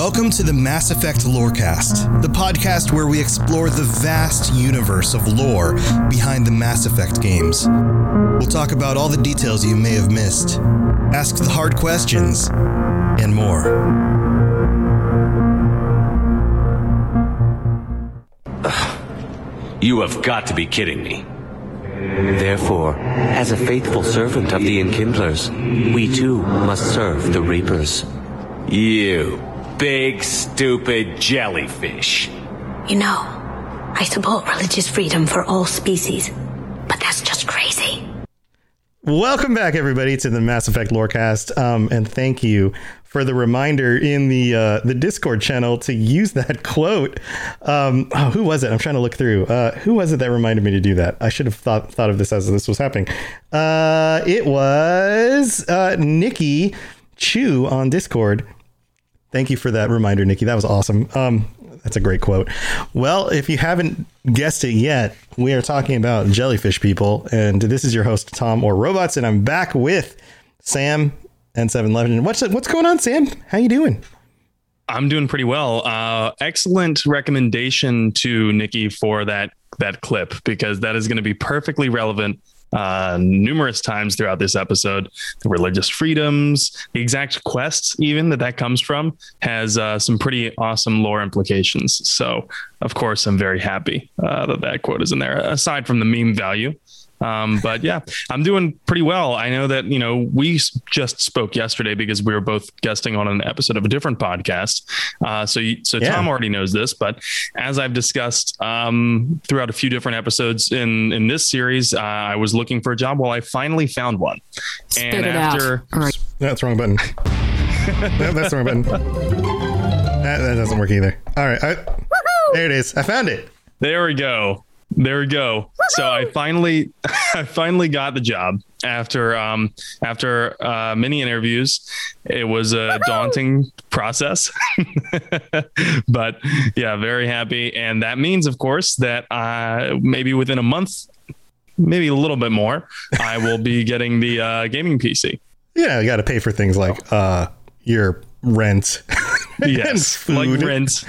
Welcome to the Mass Effect Lorecast, the podcast where we explore the vast universe of lore behind the Mass Effect games. We'll talk about all the details you may have missed, ask the hard questions, and more. You have got to be kidding me. Therefore, as a faithful servant of the Enkindlers, we too must serve the Reapers. You big, stupid jellyfish. You know, I support religious freedom for all species, but that's just crazy. Welcome back, everybody, to the Mass Effect Lorecast, um, and thank you for the reminder in the uh, the Discord channel to use that quote. Um, oh, who was it? I'm trying to look through. Uh, who was it that reminded me to do that? I should have thought thought of this as this was happening. Uh, it was uh, Nikki Chu on Discord Thank you for that reminder, Nikki. That was awesome. Um, that's a great quote. Well, if you haven't guessed it yet, we are talking about jellyfish people, and this is your host Tom or Robots, and I'm back with Sam and Seven Legend. What's what's going on, Sam? How you doing? I'm doing pretty well. Uh, excellent recommendation to Nikki for that that clip because that is going to be perfectly relevant uh, numerous times throughout this episode. The religious freedoms, the exact quests, even that that comes from, has uh, some pretty awesome lore implications. So, of course, I'm very happy uh, that that quote is in there. Aside from the meme value, um, but yeah, I'm doing pretty well. I know that, you know, we just spoke yesterday because we were both guesting on an episode of a different podcast. Uh, so, so yeah. Tom already knows this, but as I've discussed um, throughout a few different episodes in, in this series, uh, I was looking for a job. Well, I finally found one. Spit and after, All right. That's the wrong button. no, that's the wrong button. That, that doesn't work either. All right. I, there it is. I found it. There we go. There we go. So I finally, I finally got the job after um after uh, many interviews. It was a daunting process, but yeah, very happy. And that means, of course, that uh, maybe within a month, maybe a little bit more, I will be getting the uh, gaming PC. Yeah, I got to pay for things like uh, your rent. Yes, like rent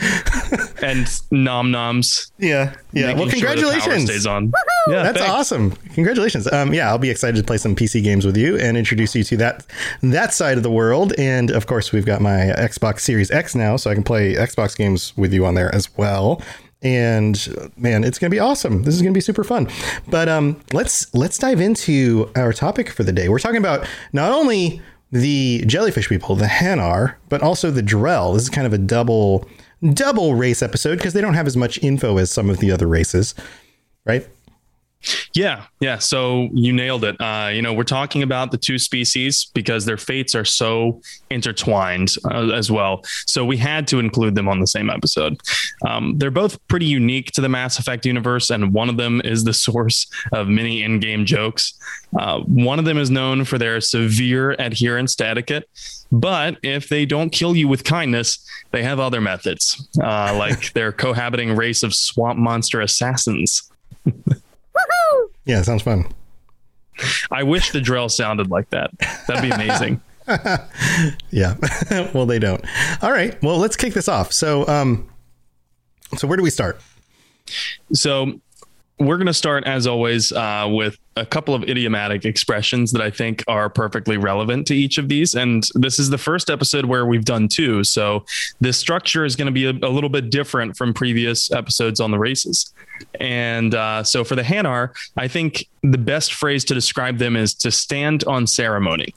and nom noms. Yeah, yeah. Well, congratulations. Sure stays on. Yeah, that's thanks. awesome. Congratulations. Um, yeah, I'll be excited to play some PC games with you and introduce you to that that side of the world. And of course, we've got my Xbox Series X now, so I can play Xbox games with you on there as well and man it's going to be awesome this is going to be super fun but um let's let's dive into our topic for the day we're talking about not only the jellyfish people, the Hanar, but also the Drell. This is kind of a double double race episode because they don't have as much info as some of the other races, right? Yeah, yeah. So you nailed it. Uh, you know, we're talking about the two species because their fates are so intertwined uh, as well. So we had to include them on the same episode. Um, they're both pretty unique to the Mass Effect universe, and one of them is the source of many in-game jokes. Uh, one of them is known for their severe adherence to etiquette. But if they don't kill you with kindness, they have other methods, uh, like their cohabiting race of swamp monster assassins. Yeah, sounds fun. I wish the Drell sounded like that. That'd be amazing. yeah. well, they don't. All right. Well, let's kick this off. So, um, so where do we start? So, we're going to start as always uh, with a couple of idiomatic expressions that I think are perfectly relevant to each of these. And this is the first episode where we've done two. So this structure is going to be a, a little bit different from previous episodes on the races. And uh, so for the Hanar, I think the best phrase to describe them is to stand on ceremony.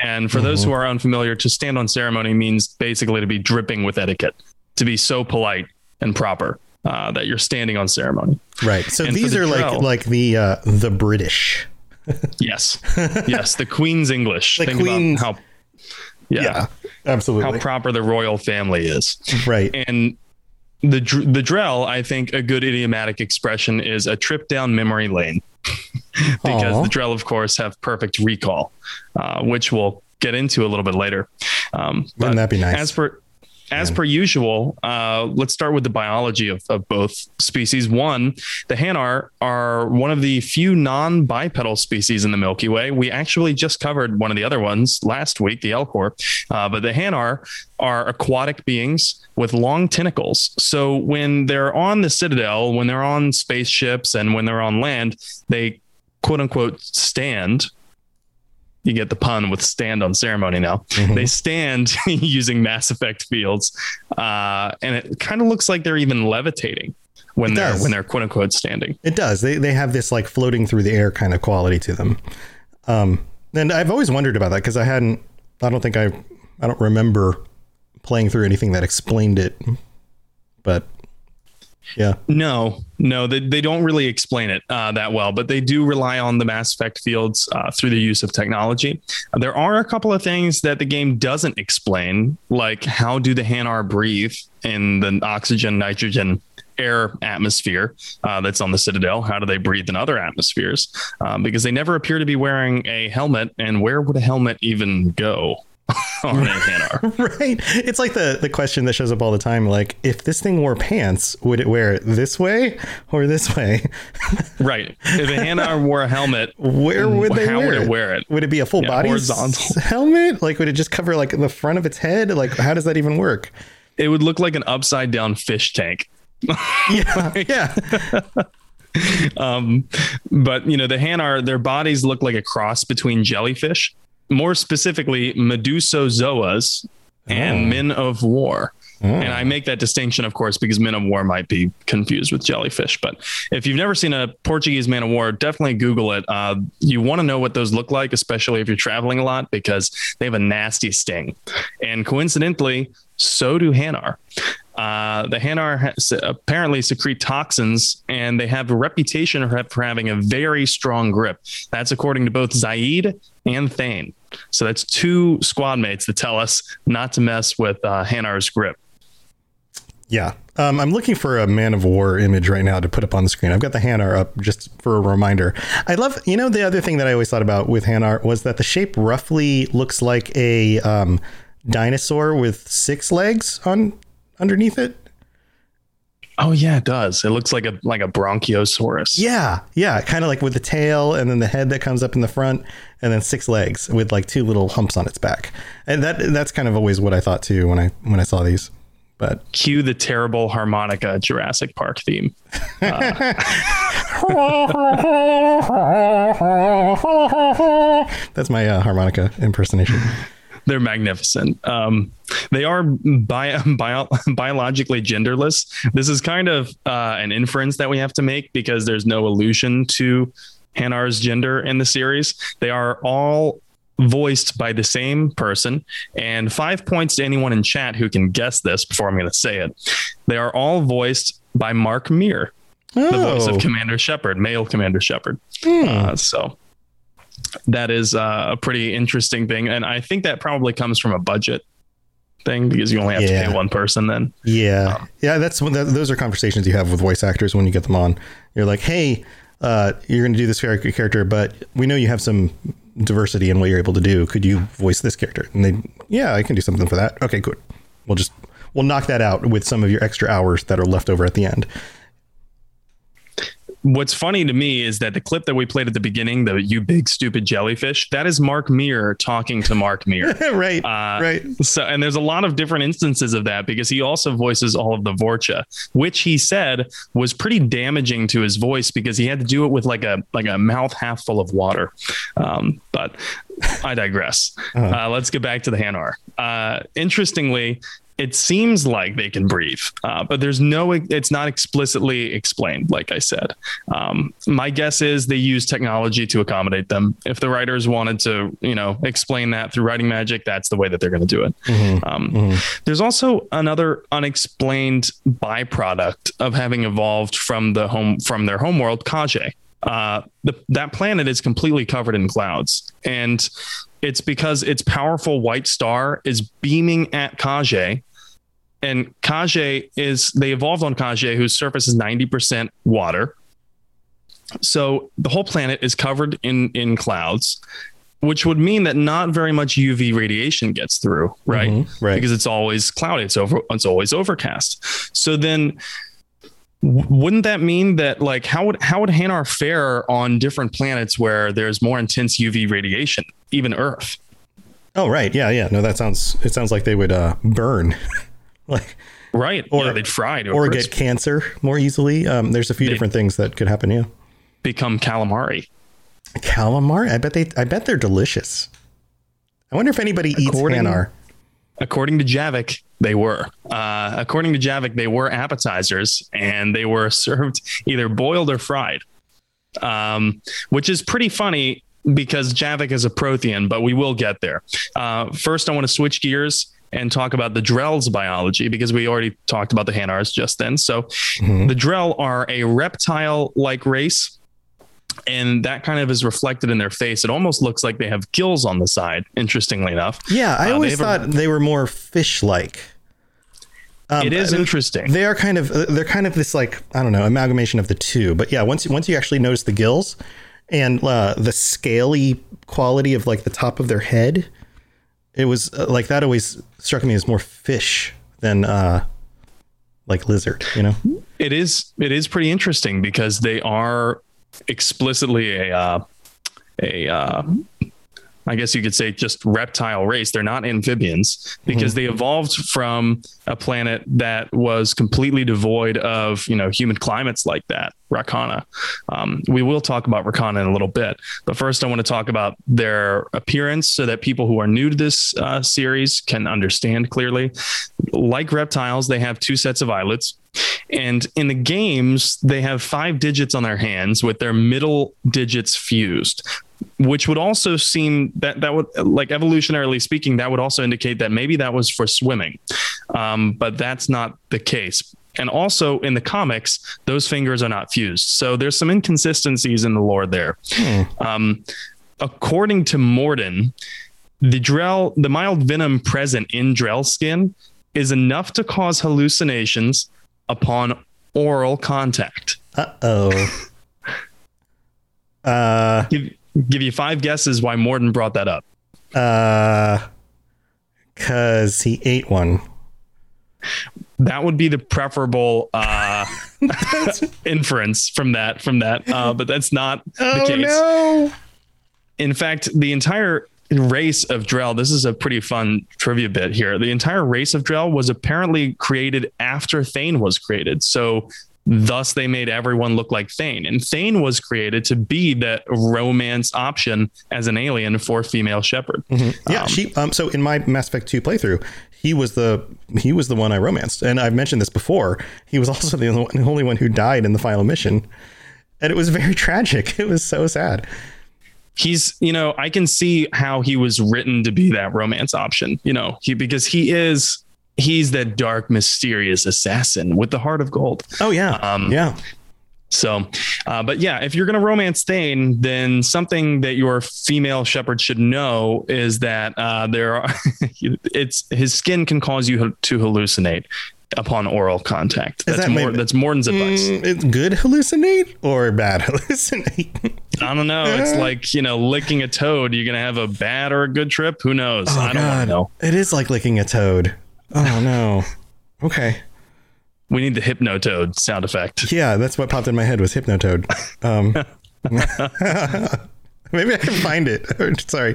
And for mm-hmm. those who are unfamiliar, to stand on ceremony means basically to be dripping with etiquette, to be so polite and proper uh, that you're standing on ceremony. Right. So and these the are like like the uh, the British. yes. Yes. The Queen's English. The Think Queen's, how. Yeah, yeah, absolutely. How proper the royal family is. Right. And the the Drell, I think a good idiomatic expression is a trip down memory lane, because Aww. the Drell, of course, have perfect recall, uh, which we'll get into a little bit later. Um, Wouldn't that be nice? As for as per usual, uh, let's start with the biology of, of both species. One, the Hanar are one of the few non bipedal species in the Milky Way. We actually just covered one of the other ones last week, the Elcor. Uh, but the Hanar are aquatic beings with long tentacles. So when they're on the Citadel, when they're on spaceships, and when they're on land, they quote unquote stand you get the pun with stand on ceremony now. Mm-hmm. They stand using Mass Effect fields, uh, and it kind of looks like they're even levitating when it they're does. when they're quote unquote standing. It does. They they have this like floating through the air kind of quality to them. Um, and I've always wondered about that because I hadn't. I don't think I. I don't remember playing through anything that explained it, but yeah. No, no, they, they don't really explain it uh, that well, but they do rely on the Mass Effect fields uh, through the use of technology. There are a couple of things that the game doesn't explain, like how do the Hanar breathe in the oxygen, nitrogen, air atmosphere uh, that's on the Citadel? How do they breathe in other atmospheres? Um, because they never appear to be wearing a helmet, and where would a helmet even go? On right. It's like the the question that shows up all the time. Like, if this thing wore pants, would it wear it this way or this way? right. If a Hanar wore a helmet, where would they? How wear would it? it wear it? Would it be a full yeah, body horizontal helmet? Like, would it just cover like the front of its head? Like, how does that even work? It would look like an upside down fish tank. yeah. yeah. um, but you know, the Hanar, their bodies look like a cross between jellyfish more specifically, Medusozoas and oh. Men of War. Oh. And I make that distinction, of course, because men of war might be confused with jellyfish. But if you've never seen a Portuguese man of war, definitely Google it. Uh, you want to know what those look like, especially if you're traveling a lot, because they have a nasty sting. And coincidentally, so do Hanar. Uh, the Hanar apparently secrete toxins and they have a reputation for having a very strong grip. That's according to both Zaeed and Thane. So that's two squad mates that tell us not to mess with uh, Hanar's grip. Yeah. Um, I'm looking for a Man of War image right now to put up on the screen. I've got the Hanar up just for a reminder. I love, you know, the other thing that I always thought about with Hanar was that the shape roughly looks like a um, dinosaur with six legs on underneath it. Oh yeah, it does. It looks like a like a bronchiosaurus. Yeah, yeah, kind of like with the tail and then the head that comes up in the front, and then six legs with like two little humps on its back. And that that's kind of always what I thought too when I when I saw these. But cue the terrible harmonica Jurassic Park theme. Uh. that's my uh, harmonica impersonation they're magnificent. Um, they are bio, bio, biologically genderless. This is kind of uh, an inference that we have to make because there's no allusion to Hanar's gender in the series. They are all voiced by the same person. And five points to anyone in chat who can guess this before I'm going to say it. They are all voiced by Mark Meer, oh. the voice of oh. Commander Shepard, male Commander Shepard. Hmm. Uh, so that is uh, a pretty interesting thing. And I think that probably comes from a budget thing because you only have yeah. to pay one person then. Yeah. Um, yeah. That's those are conversations you have with voice actors when you get them on. You're like, Hey, uh, you're going to do this character, but we know you have some diversity in what you're able to do. Could you voice this character? And they, yeah, I can do something for that. Okay, good. We'll just, we'll knock that out with some of your extra hours that are left over at the end what's funny to me is that the clip that we played at the beginning, the "You Big Stupid Jellyfish," that is Mark Meer talking to Mark Meer. right. Uh, right. So, and there's a lot of different instances of that because he also voices all of the Vorcha, which he said was pretty damaging to his voice because he had to do it with like a like a mouth half full of water. Um, but I digress. Uh-huh. Uh, let's get back to the Hanar. Uh, interestingly, it seems like they can breathe, uh, but there's no, it's not explicitly explained, like I said. Um, my guess is they use technology to accommodate them. If the writers wanted to, you know, explain that through writing magic, that's the way that they're going to do it. Mm-hmm. Um, mm-hmm. There's also another unexplained byproduct of having evolved from the home, from their home world, Kahje. Uh, the, that planet is completely covered in clouds. And it's because its powerful white star is beaming at Kahje. And Kahje is, they evolved on Kahje, whose surface is 90% water. So the whole planet is covered in, in clouds, which would mean that not very much UV radiation gets through, right? Mm-hmm, right. Because it's always cloudy, it's over, it's always overcast. So then wouldn't that mean that like how would how would Hanar fare on different planets where there's more intense UV radiation, even Earth? Oh right, yeah, yeah. No, that sounds it sounds like they would uh, burn, like right, or yeah, they'd fry or get cancer more easily. Um, there's a few they'd different things that could happen. Yeah, become calamari. Calamari? I bet they. I bet they're delicious. I wonder if anybody according, eats Hanar. According to Javik, they were. Uh, according to Javik, they were appetizers and they were served either boiled or fried, um, which is pretty funny because Javik is a Prothean, but we will get there. Uh, first, I want to switch gears and talk about the Drell's biology because we already talked about the Hanars just then. So, mm-hmm. the Drell are a reptile like race and that kind of is reflected in their face. It almost looks like they have gills on the side. Interestingly enough, yeah, I uh, always thought a, they were more fish-like. Um, it is interesting. They are kind of they're kind of this like I don't know amalgamation of the two. But yeah, once once you actually notice the gills and uh, the scaly quality of like the top of their head, it was uh, like that always struck me as more fish than uh, like lizard. You know, it is it is pretty interesting because they are explicitly a uh, a uh, I guess you could say just reptile race. They're not amphibians because mm-hmm. they evolved from a planet that was completely devoid of, you know, humid climates like that, Rakhana. Um, we will talk about Rakhana in a little bit, but first I want to talk about their appearance so that people who are new to this uh, series can understand clearly. Like reptiles, they have two sets of eyelids. And in the games, they have five digits on their hands with their middle digits fused which would also seem that that would like evolutionarily speaking that would also indicate that maybe that was for swimming. Um, but that's not the case. And also in the comics those fingers are not fused. So there's some inconsistencies in the lore there. Hmm. um, according to Mordin the drell the mild venom present in drell skin is enough to cause hallucinations upon oral contact. Uh-oh. Uh give you five guesses why Mordin brought that up. Uh, because he ate one. That would be the preferable uh, inference from that. From that, uh, but that's not oh, the case. No. In fact, the entire race of Drell. This is a pretty fun trivia bit here. The entire race of Drell was apparently created after Thane was created. So Thus, they made everyone look like Thane. And Thane was created to be that romance option as an alien for female Shepard. Mm-hmm. Yeah, um, she. Um, so in my Mass Effect Two playthrough, he was the he was the one I romanced, and I've mentioned this before. He was also the only one who died in the final mission, and it was very tragic. It was so sad. He's, you know, I can see how he was written to be that romance option. You know, he because he is he's that dark, mysterious assassin with the heart of gold. Oh yeah, um, yeah. So, uh, but yeah, if you're going to romance Thane, then something that your female Shepard should know is that uh, there are it's his skin can cause you to hallucinate upon oral contact. That's that more that's Mordin's advice. Mm, it's good hallucinate or bad hallucinate. I don't know. It's like you know, licking a toad. You're gonna have a bad or a good trip. Who knows? Oh, I don't know. It is like licking a toad. Oh no. Okay. We need the Hypnotoad sound effect. Yeah, that's what popped in my head was Hypnotoad. Um, maybe I can find it. Sorry.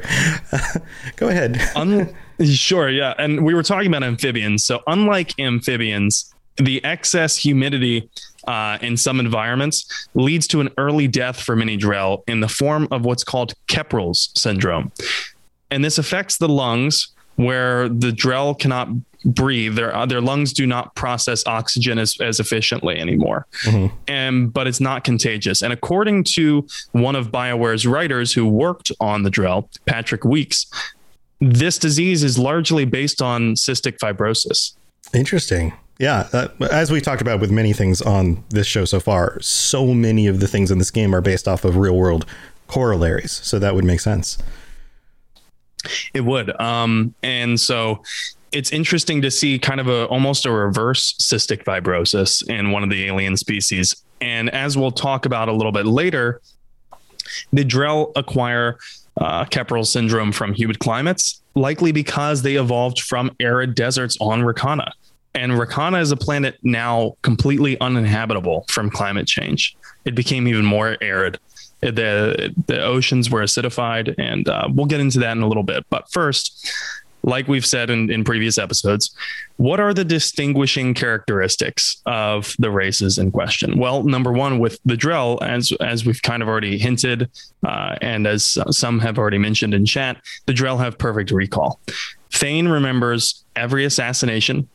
Go ahead. Un- sure, yeah. And we were talking about amphibians. So, unlike amphibians, the excess humidity uh, in some environments leads to an early death for many Drell in the form of what's called Kepral's syndrome. And this affects the lungs where the Drell cannot breathe. Their uh, their lungs do not process oxygen as, as efficiently anymore. Mm-hmm. And but it's not contagious. And according to one of BioWare's writers who worked on the Drell, Patrick Weekes, this disease is largely based on cystic fibrosis. Interesting. Yeah, uh, as we talked about with many things on this show so far, so many of the things in this game are based off of real world corollaries. So that would make sense. It would. Um, and so it's interesting to see kind of a almost a reverse cystic fibrosis in one of the alien species. And as we'll talk about a little bit later, the Drell acquire uh, syndrome from humid climates, likely because they evolved from arid deserts on Rakhana. And Rakhana is a planet now completely uninhabitable from climate change. It became even more arid. The the oceans were acidified, and uh, we'll get into that in a little bit. But first, like we've said in, in previous episodes, what are the distinguishing characteristics of the races in question? Well, number one, with the Drell, as as we've kind of already hinted, uh, and as some have already mentioned in chat, the Drell have perfect recall. Thane remembers every assassination,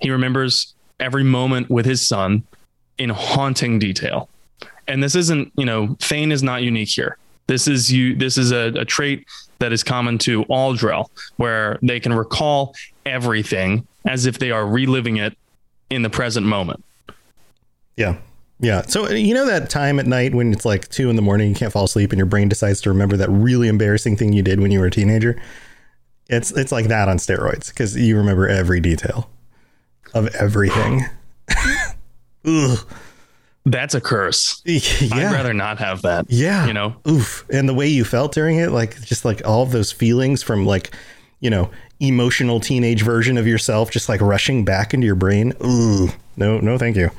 he remembers every moment with his son in haunting detail. And this isn't, you know, Thane is not unique here. This is you. This is a, a trait that is common to all Drell, where they can recall everything as if they are reliving it in the present moment. Yeah. Yeah. So uh, you know that time at night when it's like two in the morning, you can't fall asleep, and your brain decides to remember that really embarrassing thing you did when you were a teenager. It's it's like that on steroids because you remember every detail of everything. Ugh. That's a curse. Yeah. I'd rather not have that. Yeah. You know? Oof. And the way you felt during it, like just like all of those feelings from like, you know, emotional teenage version of yourself just like rushing back into your brain. Ooh. No, no, thank you.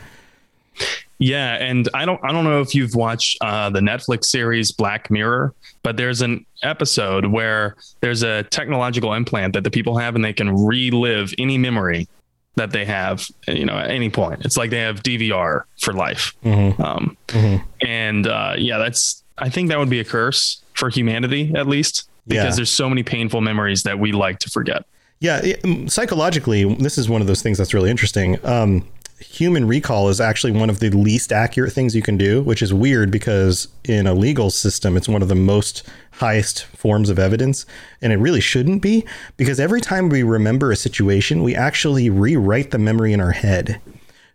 Yeah, and I don't I don't know if you've watched uh, the Netflix series Black Mirror, but there's an episode where there's a technological implant that the people have and they can relive any memory that they have, you know, at any point. It's like they have DVR for life. Mm-hmm. Um, mm-hmm. And uh, yeah, that's, I think that would be a curse for humanity, at least, because yeah. there's so many painful memories that we like to forget. Yeah. It, psychologically, this is one of those things that's really interesting. Um, human recall is actually one of the least accurate things you can do, which is weird because in a legal system, it's one of the most highest forms of evidence. And it really shouldn't be because every time we remember a situation, we actually rewrite the memory in our head.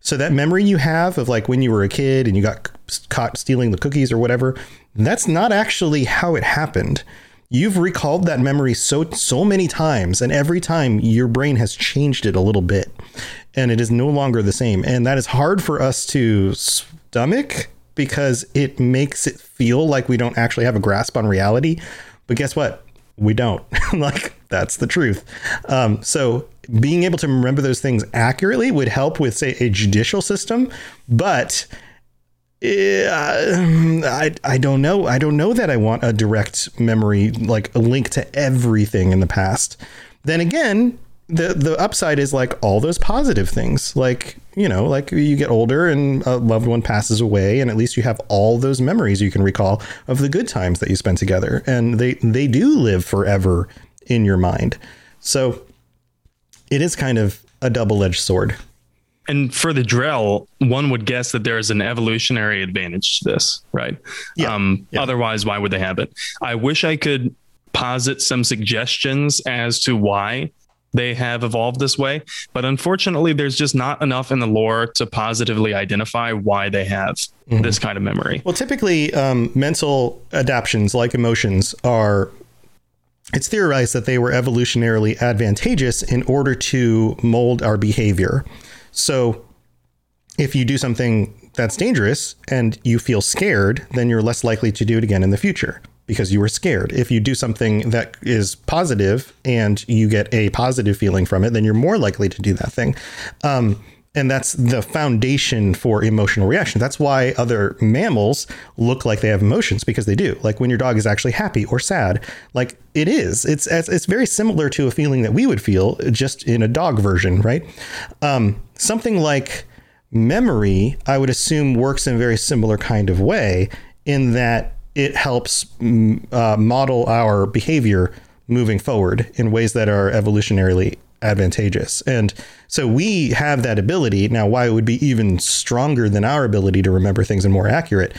So that memory you have of like when you were a kid and you got caught stealing the cookies or whatever, that's not actually how it happened. You've recalled that memory so so many times and every time your brain has changed it a little bit and it is no longer the same. And that is hard for us to stomach because it makes it feel like we don't actually have a grasp on reality. But guess what? We don't. like, that's the truth. Um, so, being able to remember those things accurately would help with, say, a judicial system. But I I don't know. I don't know that I want a direct memory, like a link to everything in the past. Then again, the the upside is like all those positive things like you know like you get older and a loved one passes away and at least you have all those memories you can recall of the good times that you spent together and they they do live forever in your mind so it is kind of a double-edged sword and for the Drell, one would guess that there is an evolutionary advantage to this, right? Yeah. Um, yeah. Otherwise, why would they have it? I wish I could posit some suggestions as to why they have evolved this way. But unfortunately, there's just not enough in the lore to positively identify why they have mm-hmm. this kind of memory. Well, typically, um, mental adaptations like emotions are. It's theorized that they were evolutionarily advantageous in order to mold our behavior. So, if you do something that's dangerous and you feel scared, then you're less likely to do it again in the future because you were scared. If you do something that is positive and you get a positive feeling from it, then you're more likely to do that thing. Um, and that's the foundation for emotional reaction. That's why other mammals look like they have emotions because they do. Like when your dog is actually happy or sad, like it is. It's it's very similar to a feeling that we would feel just in a dog version, right? Um, something like memory, I would assume, works in a very similar kind of way in that it helps mm, uh, model our behavior moving forward in ways that are evolutionarily advantageous. And so we have that ability. Now, why it would be even stronger than our ability to remember things and more accurate,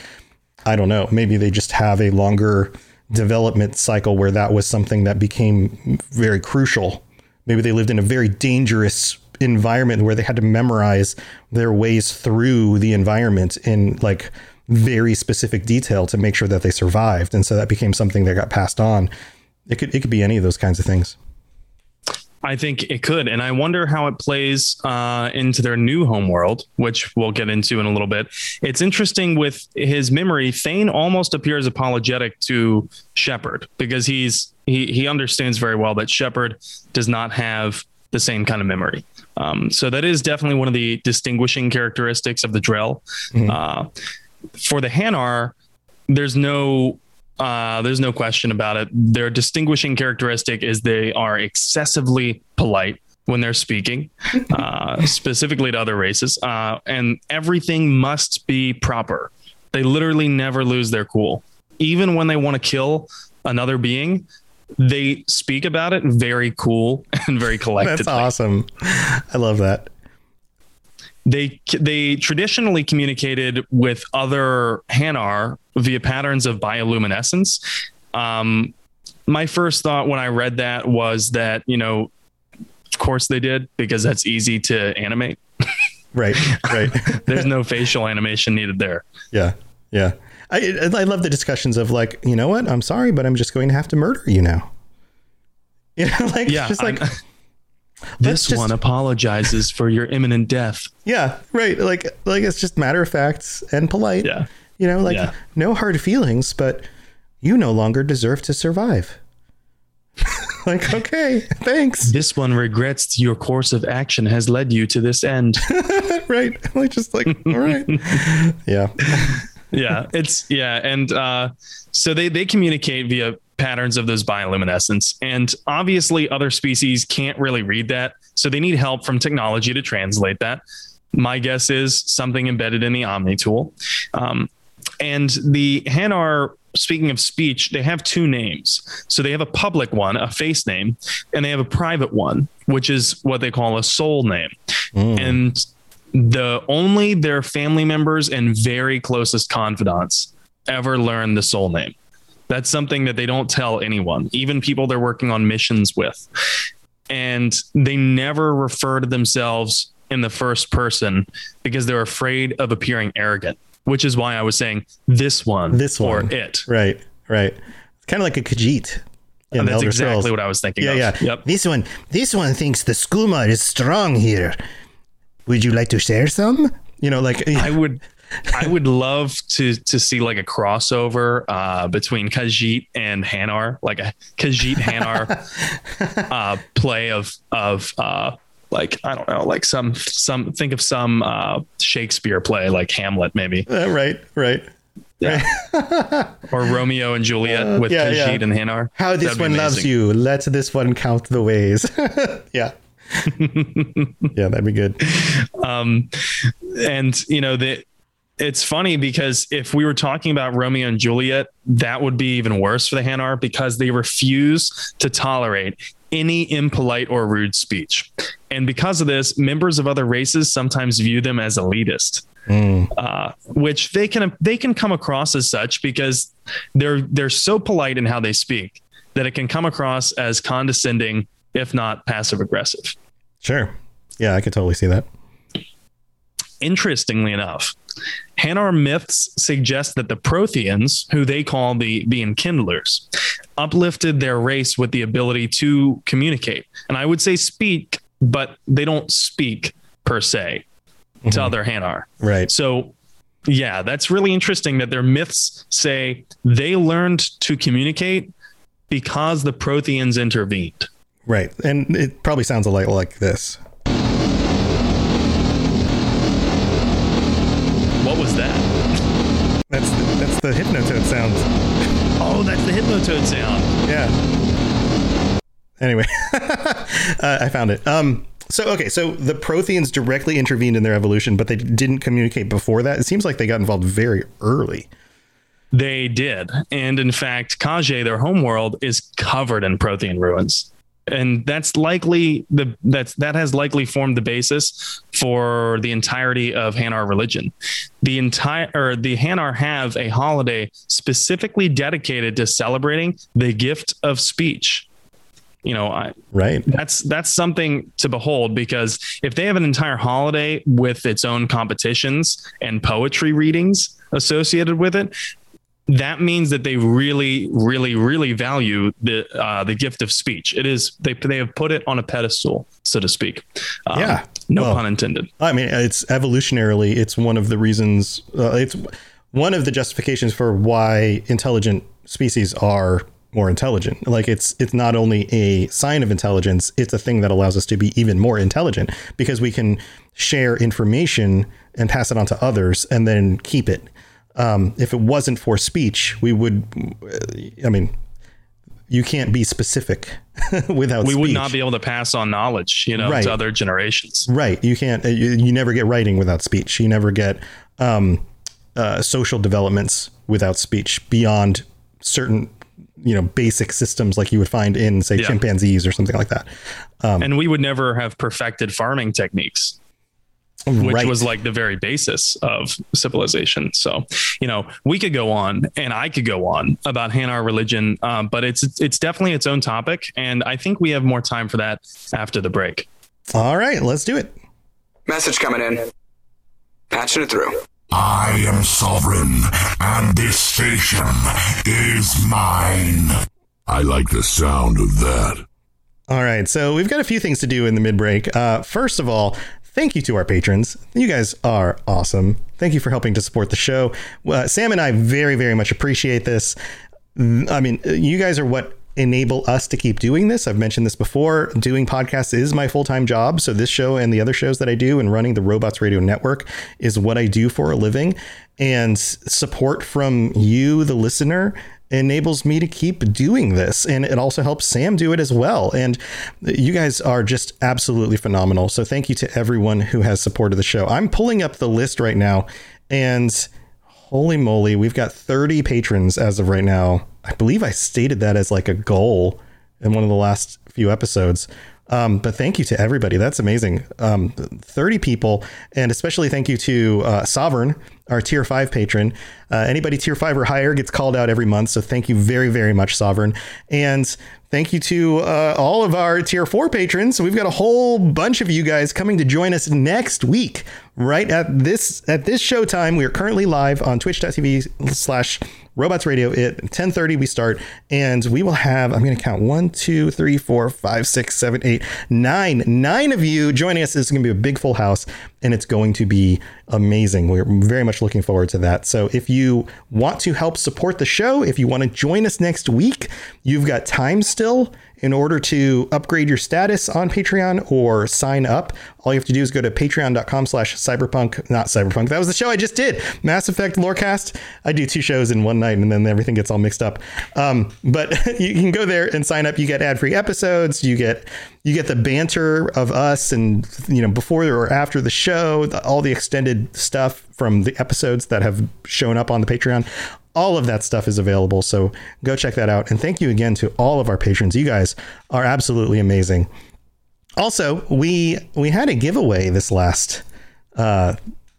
I don't know. Maybe they just have a longer development cycle where that was something that became very crucial. Maybe they lived in a very dangerous environment where they had to memorize their ways through the environment in like very specific detail to make sure that they survived. And so that became something that got passed on. It could it could be any of those kinds of things. I think it could, and I wonder how it plays uh, into their new homeworld, which we'll get into in a little bit. It's interesting with his memory. Thane almost appears apologetic to Shepard because he's he he understands very well that Shepard does not have the same kind of memory. Um, so that is definitely one of the distinguishing characteristics of the Drell. Mm-hmm. Uh, for the Hanar, there's no uh, there's no question about it. Their distinguishing characteristic is they are excessively polite when they're speaking, uh, specifically to other races, uh, and everything must be proper. They literally never lose their cool, even when they want to kill another being. They speak about it very cool and very collected. That's awesome. I love that they they traditionally communicated with other Hanar via patterns of bioluminescence. Um, my first thought when I read that was that you know, of course they did because that's easy to animate. right, right. There's no facial animation needed there. Yeah, yeah. I I love the discussions of like, you know what? I'm sorry, but I'm just going to have to murder you now. You know, like yeah, just like. I'm, this just, one apologizes for your imminent death. Yeah, right. Like like it's just matter of fact and polite. Yeah. You know, like yeah. no hard feelings, but you no longer deserve to survive. like, okay, thanks. This one regrets your course of action has led you to this end. right. Like just like, all right. yeah. yeah. It's yeah. And uh so they they communicate via patterns of those bioluminescence. And obviously, other species can't really read that. So they need help from technology to translate that. My guess is something embedded in the Omni tool. Um, and the Hanar, speaking of speech, they have two names. So they have a public one, a face name, and they have a private one, which is what they call a soul name. Mm. And the only their family members and very closest confidants ever learn the soul name. That's something that they don't tell anyone, even people they're working on missions with. And they never refer to themselves in the first person because they're afraid of appearing arrogant, which is why I was saying this one, this one, or it. Right, right. It's kind of like a Khajiit. that's Elder exactly Scrolls. what I was thinking. Yeah, of. yeah. Yep. This one, this one thinks the skooma is strong here. Would you like to share some? You know, like I would. I would love to to see like a crossover uh, between Khajiit and Hanar, like a Khajiit Hanar uh, play of of uh, like I don't know, like some some think of some uh, Shakespeare play like Hamlet, maybe. Uh, right, right. Yeah. or Romeo and Juliet uh, with yeah, Khajiit yeah. and Hanar. How this one loves you. Let this one count the ways. yeah. yeah, that'd be good. Um, and you know the it's funny because if we were talking about Romeo and Juliet, that would be even worse for the Hanar because they refuse to tolerate any impolite or rude speech. And because of this, members of other races sometimes view them as elitist. Mm. Uh, which they can they can come across as such because they're they're so polite in how they speak that it can come across as condescending, if not passive aggressive. Sure, yeah, I could totally see that. Interestingly enough, Hanar myths suggest that the Protheans, who they call the, the Enkindlers, uplifted their race with the ability to communicate. And I would say speak, but they don't speak per se mm-hmm. to other Hanar. Right. So, yeah, that's really interesting that their myths say they learned to communicate because the Protheans intervened. Right. And it probably sounds a lot like this. That's the, that's the hypnotoad sound. Oh, that's the hypnotoad sound. Yeah. Anyway, uh, I found it. Um, so okay, so the Protheans directly intervened in their evolution, but they didn't communicate before that. It seems like they got involved very early. They did, and in fact, Kahje, their homeworld, is covered in Prothean ruins, and that's likely the that's that has likely formed the basis for the entirety of Hanar religion. The entire or the Hanar have a holiday specifically dedicated to celebrating the gift of speech you know I, right that's that's something to behold because if they have an entire holiday with its own competitions and poetry readings associated with it that means that they really really really value the uh, the gift of speech it is they they have put it on a pedestal so to speak um, yeah no well, pun intended i mean it's evolutionarily it's one of the reasons uh, it's one of the justifications for why intelligent species are more intelligent. Like it's it's not only a sign of intelligence, it's a thing that allows us to be even more intelligent because we can share information and pass it on to others and then keep it. Um, if it wasn't for speech, we would. I mean, you can't be specific without. Speech. We speech. would not be able to pass on knowledge, you know, right. to other generations. Right. You can't. You, you never get writing without speech. You never get um, uh, social developments without speech beyond certain you know basic systems like you would find in say yeah. chimpanzees or something like that um, and we would never have perfected farming techniques which right. was like the very basis of civilization. So, you know, we could go on and I could go on about Hanar religion, um, but it's it's definitely its own topic, and I think we have more time for that after the break. All right, let's do it. Message coming in. Patching it through. I am sovereign, and this station is mine. I like the sound of that. All right, so we've got a few things to do in the mid break. Uh, first of all, thank you to our patrons. You guys are awesome. Thank you for helping to support the show. Uh, Sam and I very, very much appreciate this. I mean, you guys are what enable us to keep doing this. I've mentioned this before. Doing podcasts is my full time job. So, this show and the other shows that I do and running the Robots Radio Network is what I do for a living. And support from you, the listener, enables me to keep doing this. And it also helps Sam do it as well. And you guys are just absolutely phenomenal. So, thank you to everyone who has supported the show. I'm pulling up the list right now and holy moly, we've got 30 patrons as of right now. I believe I stated that as like a goal in one of the last few episodes. Um, but thank you to everybody. That's amazing. Um, 30 people, and especially thank you to uh, Sovereign, our tier five patron. Uh, anybody tier five or higher gets called out every month. So thank you very, very much, Sovereign. And thank you to uh, all of our tier four patrons. We've got a whole bunch of you guys coming to join us next week, right at this at this show time. We are currently live on twitch.tv slash robots radio at 1030 we start and we will have i'm going to count one two three four five six seven eight nine. Nine of you joining us. This is going to be a big full house and it's going to be amazing we're very much looking forward to that so if you want to help support the show if you want to join us next week you've got time still in order to upgrade your status on Patreon or sign up, all you have to do is go to patreon.com slash cyberpunk, not cyberpunk. That was the show I just did. Mass Effect Lorecast. I do two shows in one night and then everything gets all mixed up. Um, but you can go there and sign up. You get ad-free episodes. You get you get the banter of us and you know before or after the show the, all the extended stuff from the episodes that have shown up on the patreon all of that stuff is available. So go check that out. And thank you again to all of our patrons. You guys are absolutely amazing. Also, we we had a giveaway this last uh,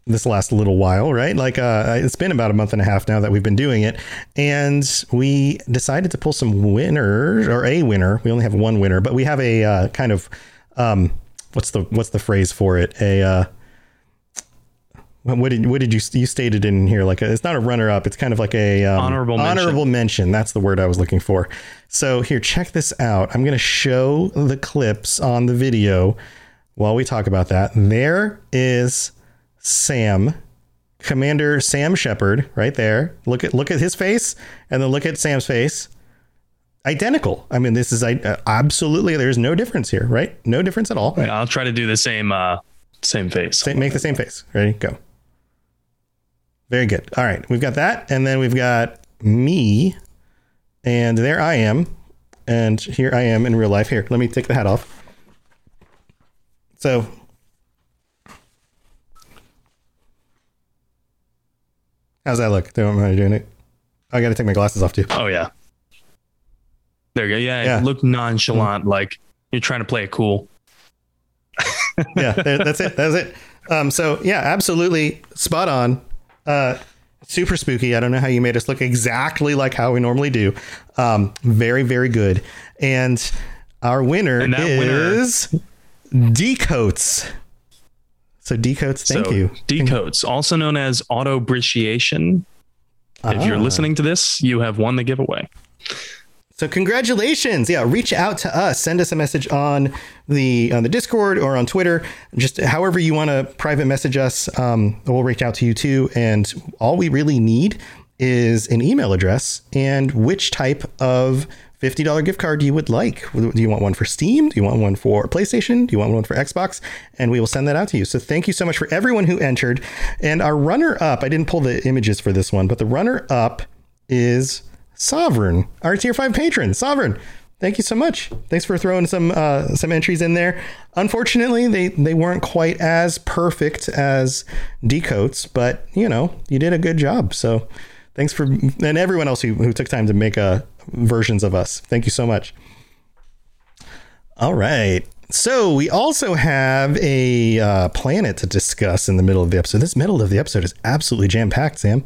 this last little while, right? Like uh, it's been about a month and a half now that we've been doing it, and we decided to pull some winners or a winner. We only have one winner, but we have a uh, kind of um, what's the what's the phrase for it? A uh, what did what did you you stated in here? Like a, it's not a runner up. It's kind of like a um, honorable mention. honorable mention. That's the word I was looking for. So here, check this out. I'm going to show the clips on the video while we talk about that. There is Sam, Commander Sam Shepard, right there. Look at look at his face, and then look at Sam's face. Identical. I mean, this is uh, absolutely. There's no difference here, right? No difference at all. Right, I'll try to do the same uh, same face. Same, make the same face. Ready? Go. Very good. All right, we've got that, and then we've got me, and there I am, and here I am in real life. Here, let me take the hat off. So, how's that look? Don't mind doing it. I got to take my glasses off too. Oh yeah. There you go. Yeah, yeah. look nonchalant, mm-hmm. like you're trying to play it cool. yeah, that's it. That's it. Um, so yeah, absolutely spot on. Uh, super spooky. I don't know how you made us look exactly like how we normally do. Um, very, very good. And our winner and is winner... Decoats. So decodes, thank so, you. Decodes, also known as auto briciation. If you're ah. listening to this, you have won the giveaway. So congratulations! Yeah, reach out to us. Send us a message on the on the Discord or on Twitter. Just however you want to private message us. Um, we'll reach out to you too. And all we really need is an email address and which type of $50 gift card you would like. Do you want one for Steam? Do you want one for PlayStation? Do you want one for Xbox? And we will send that out to you. So thank you so much for everyone who entered. And our runner up, I didn't pull the images for this one, but the runner up is Sovereign, our tier five patron. Sovereign, thank you so much. Thanks for throwing some uh, some entries in there. Unfortunately, they they weren't quite as perfect as Decoats, but you know you did a good job. So thanks for and everyone else who, who took time to make uh, versions of us. Thank you so much. All right. So we also have a uh, planet to discuss in the middle of the episode. This middle of the episode is absolutely jam packed, Sam.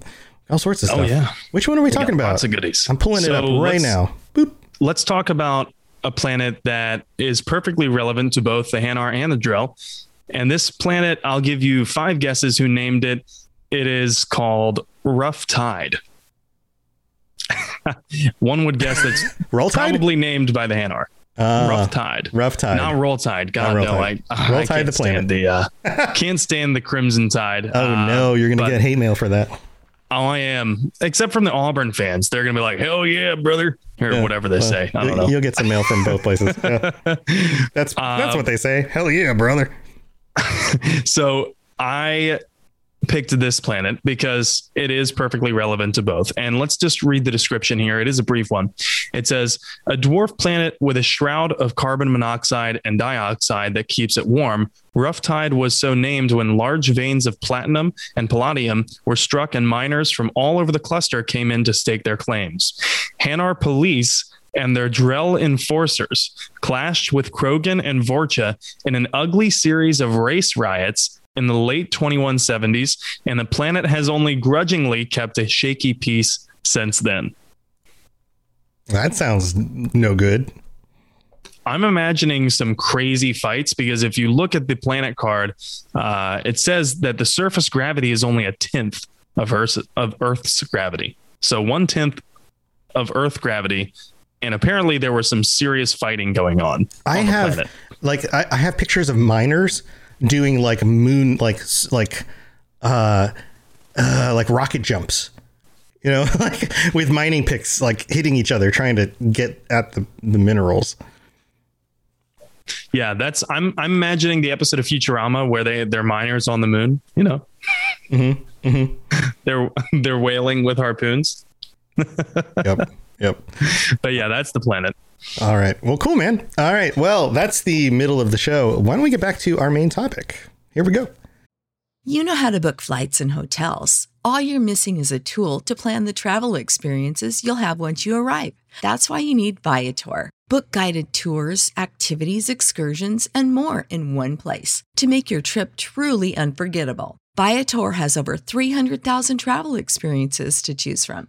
All sorts of oh, stuff. Oh yeah. Which one are we, we talking about? Lots of goodies. I'm pulling so it up right now. Boop. Let's talk about a planet that is perfectly relevant to both the Hanar and the Drell. And this planet, I'll give you five guesses who named it. It is called Rough Tide. one would guess that's Roll Tide? probably named by the Hanar. Uh, rough tide, rough tide, not roll tide. God roll no, tide. I, roll I tide the planet. The uh, can't stand the crimson tide. Oh uh, no, you're gonna get hate mail for that. Oh, I am. Except from the Auburn fans, they're gonna be like, "Hell yeah, brother," or yeah, whatever they say. I don't know. You'll get some mail from both places. Yeah. That's that's um, what they say. Hell yeah, brother. so I picked this planet because it is perfectly relevant to both. And let's just read the description here. It is a brief one. It says a dwarf planet with a shroud of carbon monoxide and dioxide that keeps it warm. Rough Tide was so named when large veins of platinum and palladium were struck, and miners from all over the cluster came in to stake their claims. Hanar police and their Drell enforcers clashed with Krogan and Vorcha in an ugly series of race riots in the late 2170s, and the planet has only grudgingly kept a shaky peace since then. That sounds no good. I'm imagining some crazy fights because if you look at the planet card, uh, it says that the surface gravity is only a tenth of Earth's, of Earth's gravity. So one tenth of Earth gravity, and apparently there was some serious fighting going on. I on have like I, I have pictures of miners doing like moon like like uh uh like rocket jumps. You know like with mining picks like hitting each other trying to get at the the minerals. Yeah that's i'm i'm imagining the episode of futurama where they they're miners on the moon you know. Mm-hmm. Mm-hmm. they're they're whaling with harpoons. Yep yep. But yeah that's the planet all right. Well, cool, man. All right. Well, that's the middle of the show. Why don't we get back to our main topic? Here we go. You know how to book flights and hotels. All you're missing is a tool to plan the travel experiences you'll have once you arrive. That's why you need Viator. Book guided tours, activities, excursions, and more in one place to make your trip truly unforgettable. Viator has over 300,000 travel experiences to choose from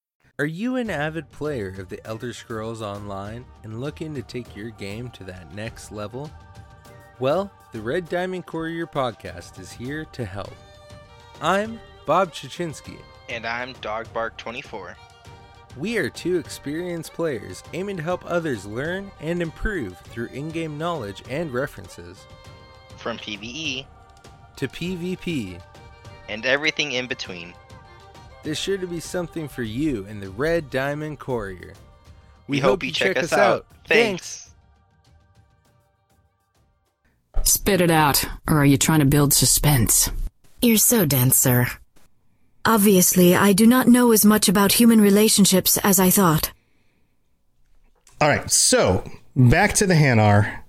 Are you an avid player of the Elder Scrolls Online and looking to take your game to that next level? Well, the Red Diamond Courier podcast is here to help. I'm Bob Chichinski. And I'm Dogbark24. We are two experienced players aiming to help others learn and improve through in game knowledge and references. From PvE to PvP and everything in between. There's sure to be something for you in the Red Diamond Courier. We, we hope, hope, you check, check us out. out. Thanks. Spit it out, or are you trying to build suspense? You're so dense, sir. Obviously, I do not know as much about human relationships as I thought. All right, so back to the Hanar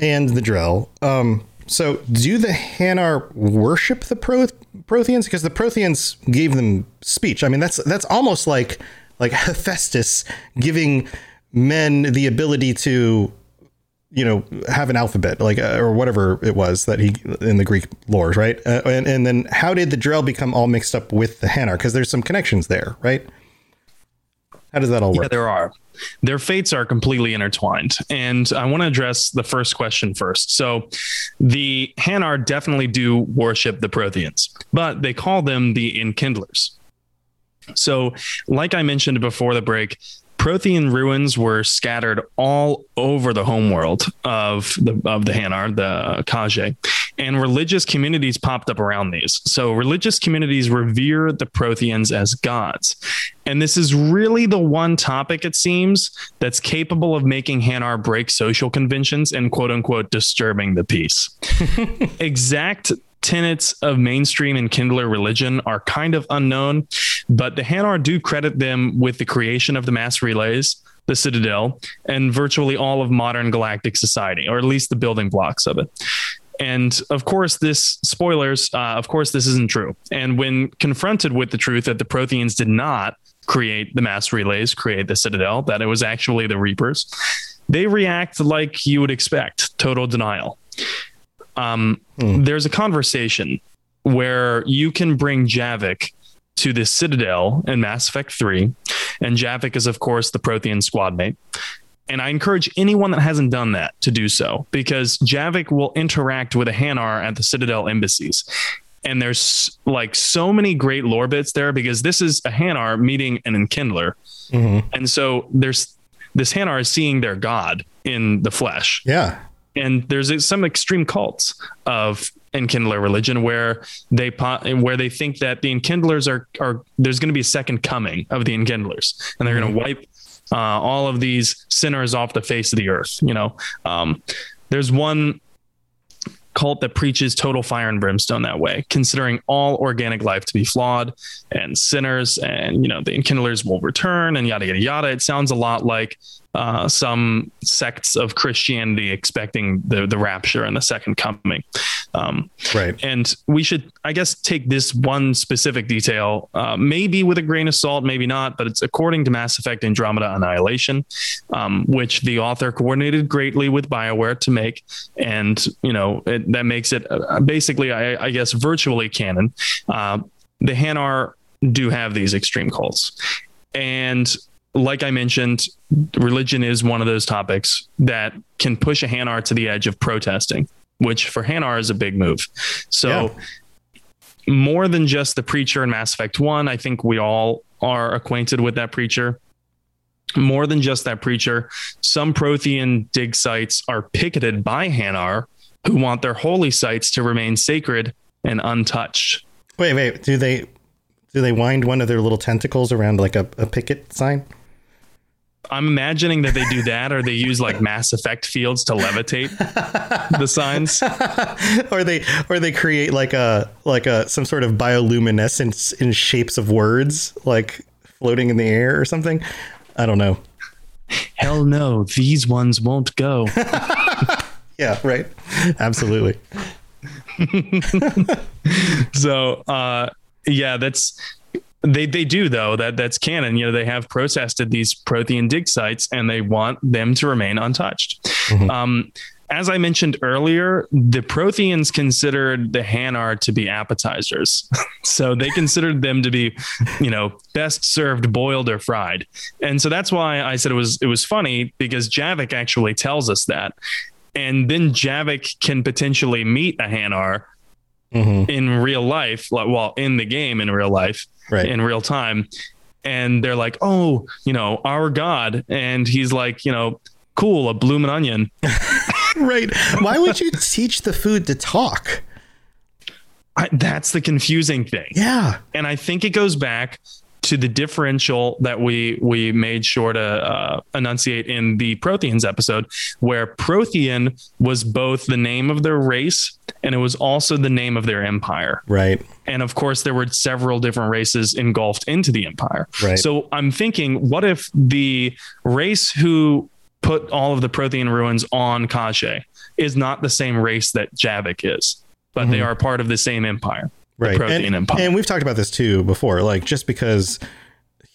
and the Drell. Um, so, do the Hanar worship the Proth- Protheans? Because the Protheans gave them speech. I mean, that's that's almost like like Hephaestus giving men the ability to, you know, have an alphabet, like uh, or whatever it was that he in the Greek lore, right? Uh, and and then how did the Drell become all mixed up with the Hanar? Because there's some connections there, right? How does that all work? Yeah, there are. Their fates are completely intertwined. And I want to address the first question first. So the Hanar definitely do worship the Protheans, but they call them the Enkindlers. So, like I mentioned before the break, Prothean ruins were scattered all over the homeworld of the of the Hanar, the Kahje, and religious communities popped up around these. So religious communities revere the Protheans as gods. And this is really the one topic, it seems, that's capable of making Hanar break social conventions and quote unquote disturbing the peace. exact tenets of mainstream Enkindler religion are kind of unknown, but the Hanar do credit them with the creation of the mass relays, the Citadel, and virtually all of modern galactic society, or at least the building blocks of it. And of course, this spoilers, uh, of course, this isn't true. And when confronted with the truth that the Protheans did not create the mass relays, create the Citadel, that it was actually the Reapers, they react like you would expect total denial. Um, hmm. There's a conversation where you can bring Javik to the Citadel in Mass Effect 3. And Javik is, of course, the Prothean squad mate. And I encourage anyone that hasn't done that to do so because Javik will interact with a Hanar at the Citadel embassies. And there's like so many great lore bits there because this is a Hanar meeting an Enkindler. Mm-hmm. And so there's this Hanar is seeing their god in the flesh. Yeah and there's some extreme cults of enkindler religion where they where they think that the enkindlers are are there's going to be a second coming of the enkindlers and they're mm-hmm. going to wipe uh, all of these sinners off the face of the earth you know? Um, there's one cult that preaches total fire and brimstone that way considering all organic life to be flawed and sinners and you know the enkindlers will return and yada yada yada. It sounds a lot like uh, some sects of Christianity expecting the the rapture and the second coming. Um, right. And we should, I guess, take this one specific detail, uh, maybe with a grain of salt, maybe not, but it's according to Mass Effect Andromeda Annihilation, um, which the author coordinated greatly with BioWare to make, and you know it, that makes it uh, basically, I, I, guess, virtually canon. Uh, the Hanar do have these extreme cults, and like I mentioned, religion is one of those topics that can push a Hanar to the edge of protesting, which for Hanar is a big move. So, yeah. more than just the preacher in Mass Effect 1, I think we all are acquainted with that preacher. More than just that preacher, some Prothean dig sites are picketed by Hanar who want their holy sites to remain sacred and untouched. Wait, wait, do they do they wind one of their little tentacles around like a, a picket sign? I'm imagining that they do that, or they use like Mass Effect fields to levitate the signs, or they or they create like a like a some sort of bioluminescence in shapes of words, like floating in the air or something. I don't know. Hell no, these ones won't go. yeah, right. Absolutely. so, uh, yeah, that's they they do though that that's canon. You know, they have protested these Prothean dig sites and they want them to remain untouched. Mm-hmm. Um, as I mentioned earlier, the Protheans considered the Hanar to be appetizers. so they considered them to be, you know, best served boiled or fried. And so that's why I said it was it was funny because Javik actually tells us that. And then Javik can potentially meet a Hanar mm-hmm. in real life, well, in the game in real life, right. in real time. And they're like, oh, you know, our God. And he's like, you know, cool, a bloomin' onion. right. Why would you teach the food to talk? I, that's the confusing thing. Yeah. And I think it goes back to the differential that we we made sure to uh, enunciate in the Protheans episode, where Prothean was both the name of their race and it was also the name of their empire. Right. And of course, there were several different races engulfed into the empire. Right. So I'm thinking, what if the race who put all of the Prothean ruins on Kashyyyk is not the same race that Javik is, but mm-hmm. they are part of the same empire right. Prothean and, and we've talked about this too before. Like just because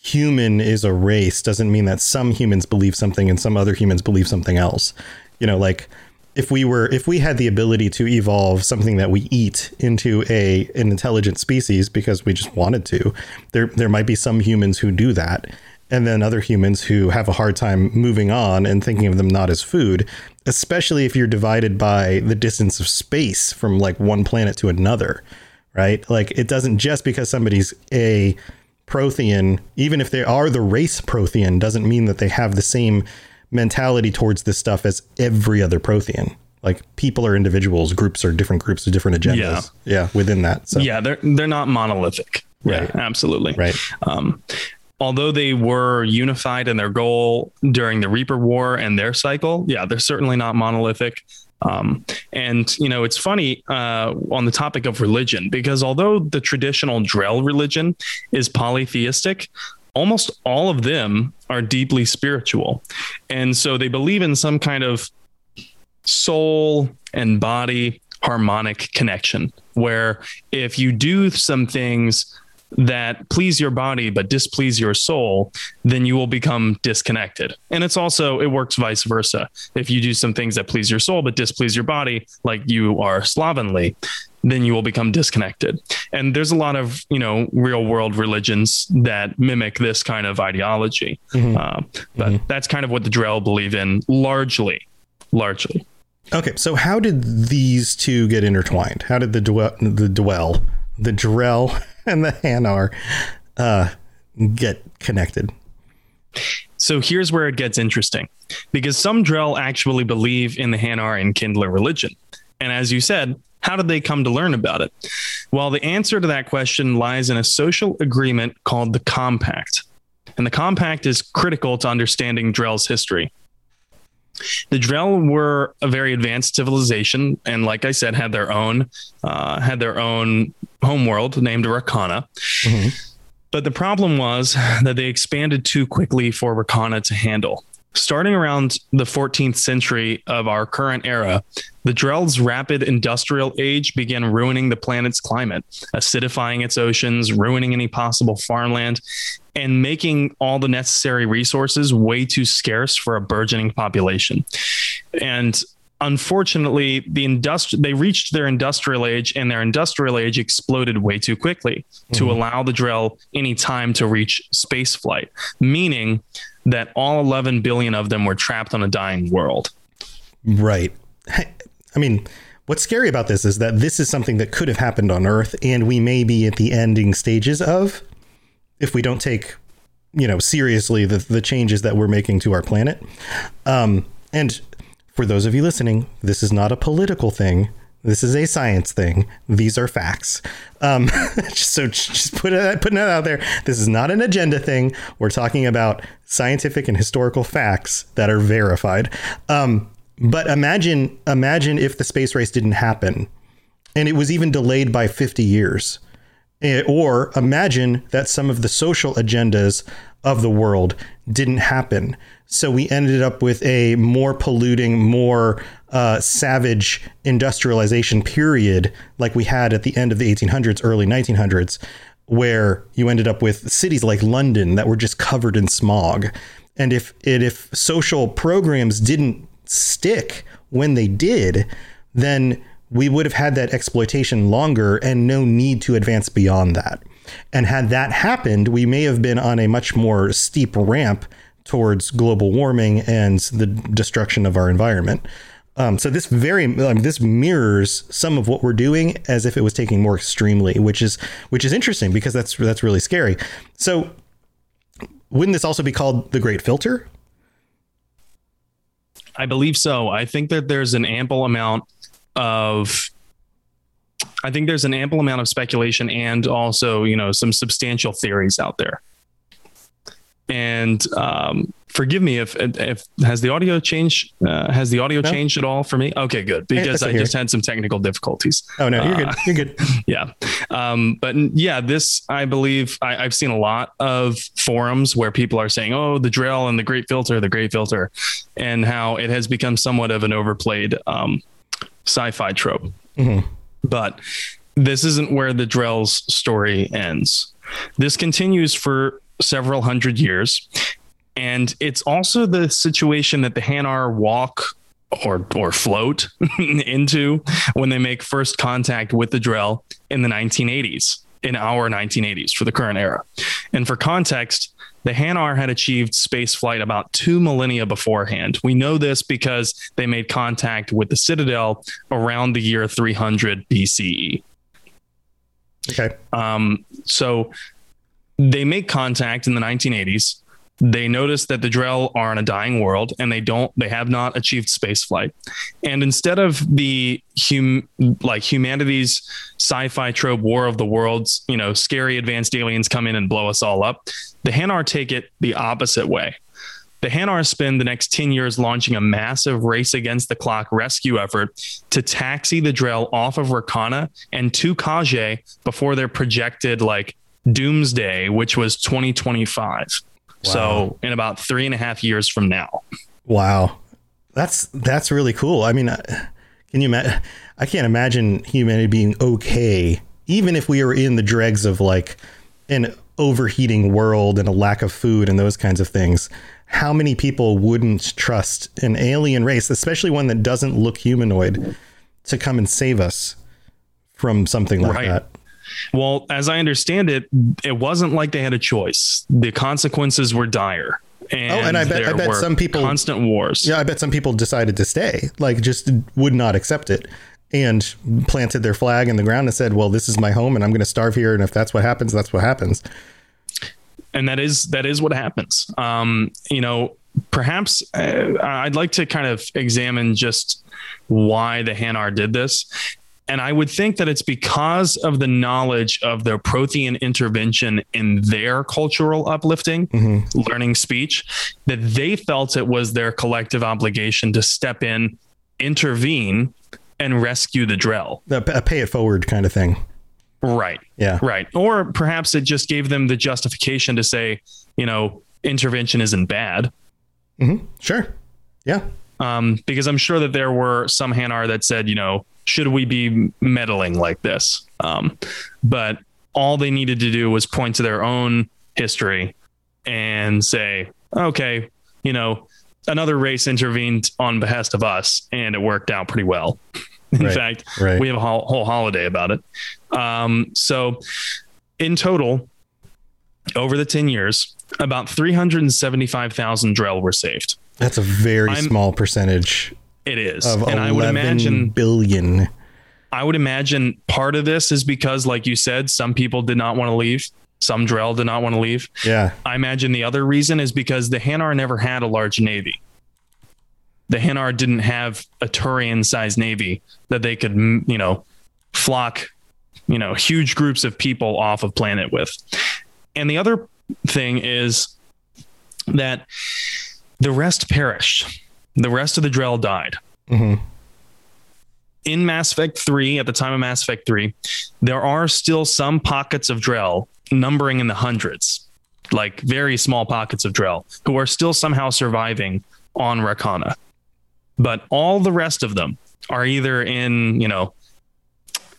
human is a race doesn't mean that some humans believe something and some other humans believe something else. You know, like if we were if we had the ability to evolve something that we eat into a an intelligent species because we just wanted to, there there might be some humans who do that. And then other humans who have a hard time moving on and thinking of them not as food, especially if you're divided by the distance of space from like one planet to another right? Like it doesn't just because somebody's a Prothean, even if they are the race Prothean, doesn't mean that they have the same mentality towards this stuff as every other Prothean. Like people are individuals, groups are different groups with different agendas. Yeah, yeah within that. So yeah, they're they're not monolithic. Right. Yeah, absolutely. Right. Um, although they were unified in their goal during the Reaper War and their cycle, yeah, they're certainly not monolithic. Um, and you know, it's funny uh, on the topic of religion because although the traditional Drell religion is polytheistic, almost all of them are deeply spiritual, and so they believe in some kind of soul and body harmonic connection where if you do some things that please your body but displease your soul, then you will become disconnected. And it's also it works vice versa. If you do some things that please your soul but displease your body, like you are slovenly, then you will become disconnected. And there's a lot of you know real world religions that mimic this kind of ideology. Mm-hmm. Uh, but mm-hmm. that's kind of what the Drell believe in largely, largely. Okay, so how did these two get intertwined? How did the dwell, the dwell, the Drell and the Hanar uh, get connected. So here's where it gets interesting because some Drell actually believe in the Hanar Enkindler religion. And as you said, how did they come to learn about it? Well, the answer to that question lies in a social agreement called the Compact. And the Compact is critical to understanding Drell's history. The Drell were a very advanced civilization, and like I said, had their own uh, had their own homeworld named Rakhana. Mm-hmm. But the problem was that they expanded too quickly for Rakhana to handle. Starting around the 14th century of our current era, the Drell's rapid industrial age began ruining the planet's climate, acidifying its oceans, ruining any possible farmland, and making all the necessary resources way too scarce for a burgeoning population. And unfortunately the industri- they reached their industrial age and their industrial age exploded way too quickly mm-hmm. to allow the Drell any time to reach space flight meaning that all 11 billion of them were trapped on a dying world right i mean what's scary about this is that this is something that could have happened on earth and we may be at the ending stages of if we don't take you know seriously the the changes that we're making to our planet um and for those of you listening, this is not a political thing. This is a science thing. These are facts. Um, so just put it, putting it out there. This is not an agenda thing. We're talking about scientific and historical facts that are verified. Um, but imagine, imagine if the space race didn't happen, and it was even delayed by 50 years. Eh, or imagine that some of the social agendas of the world didn't happen. So we ended up with a more polluting, more uh, savage industrialization period like we had at the end of the 1800s, early 1900s, where you ended up with cities like London that were just covered in smog. And if it, if social programs didn't stick when they did, then we would have had that exploitation longer and no need to advance beyond that. And had that happened, we may have been on a much more steep ramp towards global warming and the destruction of our environment. Um, so this very um, this mirrors some of what we're doing as if it was taking more extremely, which is which is interesting because that's that's really scary. So wouldn't this also be called the Great Filter? I believe so. I think that there's an ample amount of I think there's an ample amount of speculation and also, you know, some substantial theories out there. And um, forgive me if if has the audio changed uh, has the audio no. changed at all for me? Okay good. Because i just had some technical difficulties. Oh no you're uh, good you're good. yeah. Um, but yeah this i believe I, have seen a lot of forums where people are saying oh the Drell and the great filter the great filter and how it has become somewhat of an overplayed um, sci-fi trope mm-hmm. but this isn't where the Drell's story ends this continues for several hundred years. And it's also the situation that the Hanar walk or or float into when they make first contact with the Drell in the 1980s, in our 1980s for the current era. And for context, the Hanar had achieved space flight about two millennia beforehand. We know this because they made contact with the Citadel around the year 300 BCE. Okay. Um, so they make contact in the 1980s. They notice that the Drell are in a dying world and they don't they have not achieved spaceflight. And instead of the hum like humanity's sci-fi trope war of the worlds, you know, scary advanced aliens come in and blow us all up, the Hanar take it the opposite way. The Hanar spend the next 10 years launching a massive race against the clock rescue effort to taxi the Drell off of Rakhana and to Kahje before they're projected like doomsday, which was 2025. Wow. So in about three and a half years from now. Wow. That's, that's really cool. I mean, uh, can you imagine? I can't imagine humanity being okay, even if we were in the dregs of like an overheating world and a lack of food and those kinds of things. How many people wouldn't trust an alien race, especially one that doesn't look humanoid, to come and save us from something like right. that? Well, as I understand it, it wasn't like they had a choice. The consequences were dire. And oh, and I bet I bet some people constant wars. Yeah, I bet some people decided to stay, like just would not accept it and planted their flag in the ground and said, "Well, this is my home and I'm going to starve here and if that's what happens, that's what happens." And that is that is what happens. Um, you know, perhaps uh, I'd like to kind of examine just why the Hanar did this. And I would think that it's because of the knowledge of the Prothean intervention in their cultural uplifting, mm-hmm. learning speech, that they felt it was their collective obligation to step in, intervene, and rescue the Drell. A pay it forward kind of thing. Right. Yeah. Right. Or perhaps it just gave them the justification to say, you know, intervention isn't bad. Mm-hmm. Sure. Yeah. Um, because I'm sure that there were some Hanar that said, you know, should we be meddling like this? Um, but all they needed to do was point to their own history and say, okay, you know, another race intervened on behest of us and it worked out pretty well. In Right, fact, right. we have a whole, whole holiday about it. Um, so, in total, over the 10 years, about 375,000 Drell were saved. That's a very I'm- small percentage It is. and I would imagine billion. I would imagine part of this is because, like you said, some people did not want to leave. Some Drell did not want to leave. Yeah. I imagine the other reason is because the Hanar never had a large navy. The Hanar didn't have a Turian sized navy that they could, you know, flock, you know, huge groups of people off of planet with. And the other thing is that the rest perished. The rest of the Drell died Mm-hmm. in Mass Effect 3, at the time of Mass Effect 3, there are still some pockets of Drell numbering in the hundreds, like very small pockets of Drell, who are still somehow surviving on Rakhana. But all the rest of them are either in, you know,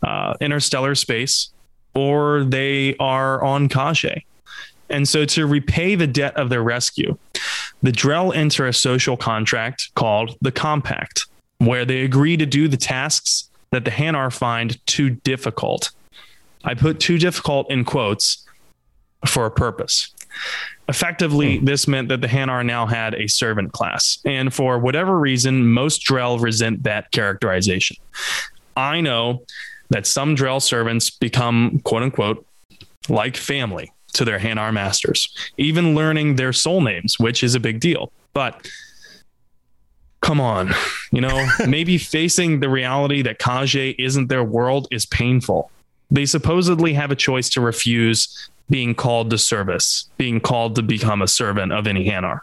uh, interstellar space or they are on Kahje. And so to repay the debt of their rescue, the Drell enter a social contract called the Compact, where they agree to do the tasks that the Hanar find too difficult. I put too difficult in quotes for a purpose. Effectively, hmm. this meant that the Hanar now had a servant class. And for whatever reason, most Drell resent that characterization. I know that some Drell servants become, quote unquote, like family to their Hanar masters, even learning their soul names, which is a big deal. But come on, you know, maybe facing the reality that Kahje isn't their world is painful. They supposedly have a choice to refuse being called to service, being called to become a servant of any Hanar.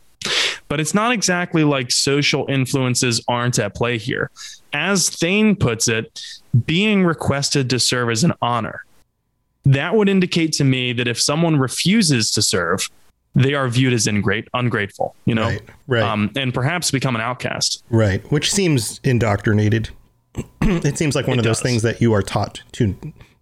But it's not exactly like social influences aren't at play here. As Thane puts it, being requested to serve is an honor. That would indicate to me that if someone refuses to serve, they are viewed as ingrate, ungrateful, you know, Right, right. Um, and perhaps become an outcast. Right. Which seems indoctrinated. it seems like one It of those things that you are taught to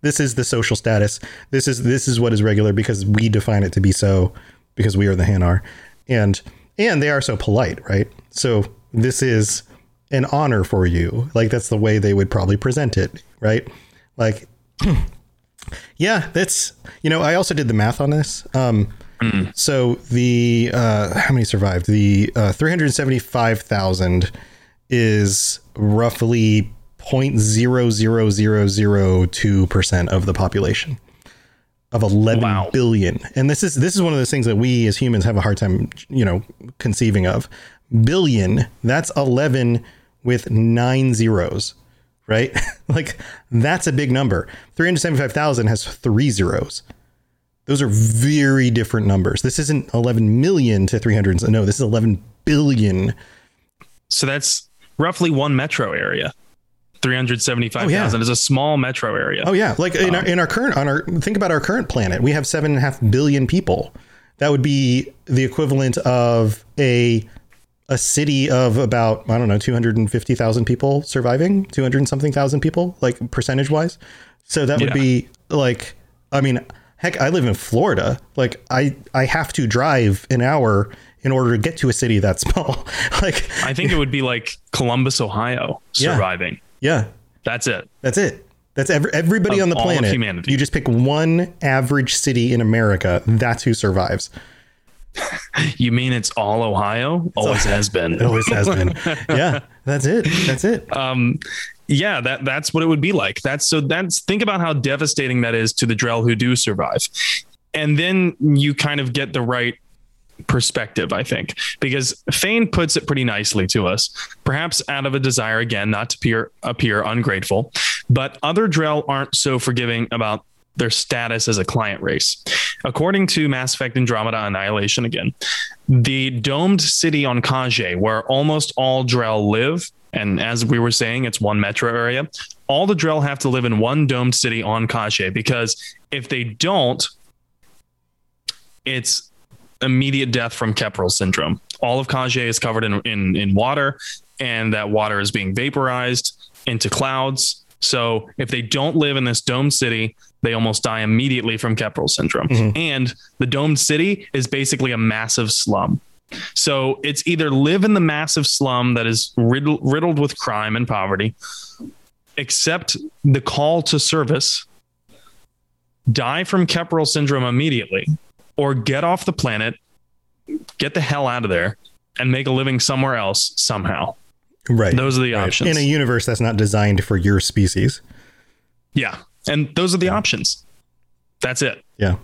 this is the social status. This is this is what is regular because we define it to be so because we are the Hanar. And and they are so polite, right? So this is an honor for you. Like that's the way they would probably present it, right? Like yeah, that's you know, I also did the math on this. Um so the uh how many survived? The uh 375,000 is roughly 0.00002% of the population of eleven billion, And this is this is one of those things that we as humans have a hard time, you know, conceiving of. Billion, that's 11 with 9 zeros, right? like that's a big number. 375,000 has 3 zeros. Those are very different numbers. This isn't 11 million to 300. No, this is 11 billion. So that's roughly one metro area. 375,000 is a small metro area. Oh yeah, like in our um, in our current on our think about our current planet, we have seven and a half billion people. That would be the equivalent of a a city of about I don't know two hundred and fifty thousand people surviving, two hundred and something thousand people, like percentage wise. So that would Yeah. be like, I mean, heck, I live in Florida. Like I I have to drive an hour in order to get to a city that small. like I think it would be like Columbus, Ohio surviving. yeah, That's it. That's it. That's every, everybody Of on the planet. humanity. You just pick one average city in America. That's who survives. You mean it's all Ohio? Always has been. Always has been. Yeah, that's it. That's it. Um, yeah, that that's what it would be like. That's so that's think about how devastating that is to the Drell who do survive. And then you kind of get the right perspective, I think, because Thane puts it pretty nicely to us, perhaps out of a desire again not to appear appear ungrateful, but other Drell aren't so forgiving about their status as a client race. According to Mass Effect Andromeda Annihilation again, the domed city on Kahje, where almost all Drell live, and as we were saying, it's one metro area, all the Drell have to live in one domed city on Kahje because if they don't, it's immediate death from Kepral syndrome. all of Kahje is covered in, in in water, and that water is being vaporized into clouds. So if they don't live in this domed city, they almost die immediately from Kepral syndrome. Mm-hmm. And the domed city is basically a massive slum. So it's either live in the massive slum that is riddled, riddled with crime and poverty, accept the call to service, die from Kepral syndrome immediately, or get off the planet, get the hell out of there, and make a living somewhere else somehow. Right. Those are the right. options. in a universe that's not designed for your species. Yeah. And those are the options. That's it. Yeah.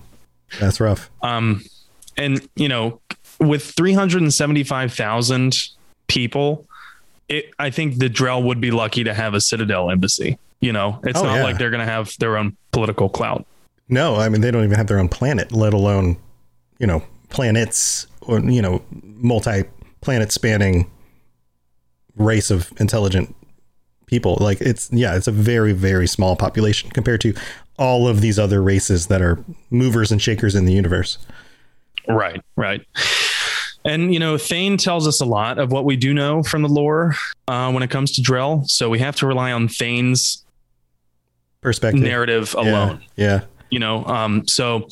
That's rough. Um, and you know, with 375,000 people, it, I think the Drell would be lucky to have a Citadel embassy. You know, it's Oh, not yeah. like they're going to have their own political clout. No, I mean they don't even have their own planet, let alone, you know, planets or you know, multi-planet spanning race of intelligent people. Like it's yeah, it's a very very small population compared to all of these other races that are movers and shakers in the universe. Right, right. And you know, Thane tells us a lot of what we do know from the lore uh, when it comes to Drell. So we have to rely on Thane's Perspective. narrative alone. Yeah. you know um so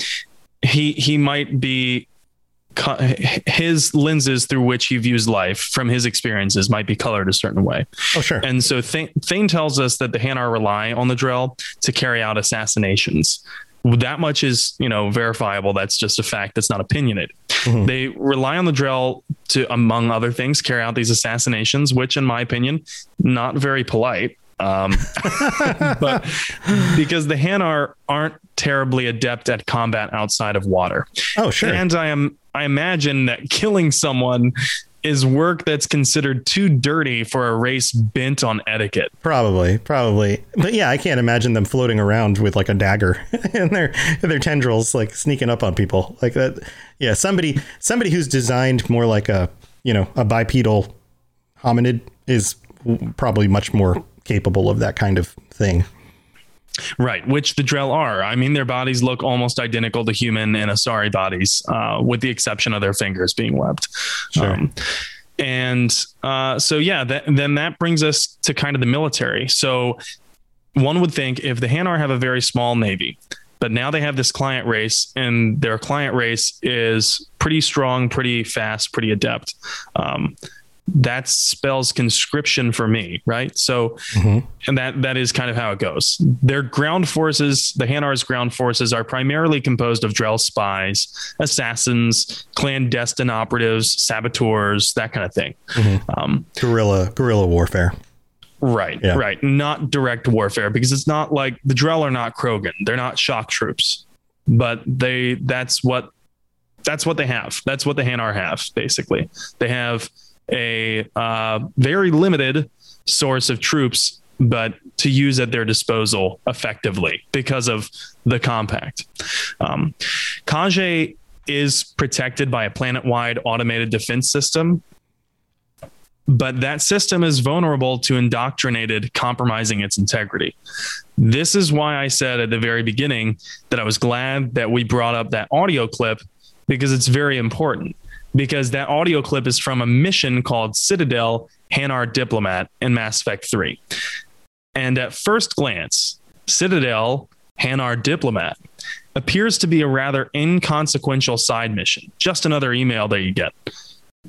he he might be his lenses through which he views life from his experiences might be colored a certain way. Oh sure. and so Thane, Thane tells us that the hanar rely on the drell to carry out assassinations. That much is you know verifiable. That's just a fact. That's not opinionated. They rely on the drell to among other things carry out these assassinations which in my opinion not very polite. Um, but because the Hanar aren't terribly adept at combat outside of water. Oh, sure. And I am I imagine that killing someone is work that's considered too dirty for a race bent on etiquette. Probably, probably. But yeah, I can't imagine them floating around with like a dagger and their their tendrils like sneaking up on people like that. Yeah, somebody somebody who's designed more like a you know a bipedal hominid is probably much more capable of that kind of thing. Right, which the Drell are. I mean, their bodies look almost identical to human and Asari bodies, uh, with the exception of their fingers being webbed. Um, and uh, so, yeah, that, then that brings us to kind of the military. So, one would think if the Hanar have a very small navy, but now they have this client race, and their client race is pretty strong, pretty fast, pretty adept. Um, that spells conscription for me, right? So, and that that is kind of how it goes. Their ground forces, the Hanar's ground forces, are primarily composed of Drell spies, assassins, clandestine operatives, saboteurs, that kind of thing. Um, guerrilla guerrilla warfare. Right, Yeah. right. Not direct warfare because it's not like the Drell are not Krogan. They're not shock troops, but they that's what that's what they have. That's what the Hanar have basically. They have a uh, very limited source of troops, but to use at their disposal effectively because of the compact. Um, Kahje is protected by a planet-wide automated defense system but that system is vulnerable to indoctrinated compromising its integrity. This is why I said at the very beginning that I was glad that we brought up that audio clip because it's very important. Because that audio clip is from a mission called Citadel Hanar Diplomat in Mass Effect 3. And at first glance, Citadel Hanar Diplomat appears to be a rather inconsequential side mission, just another email that you get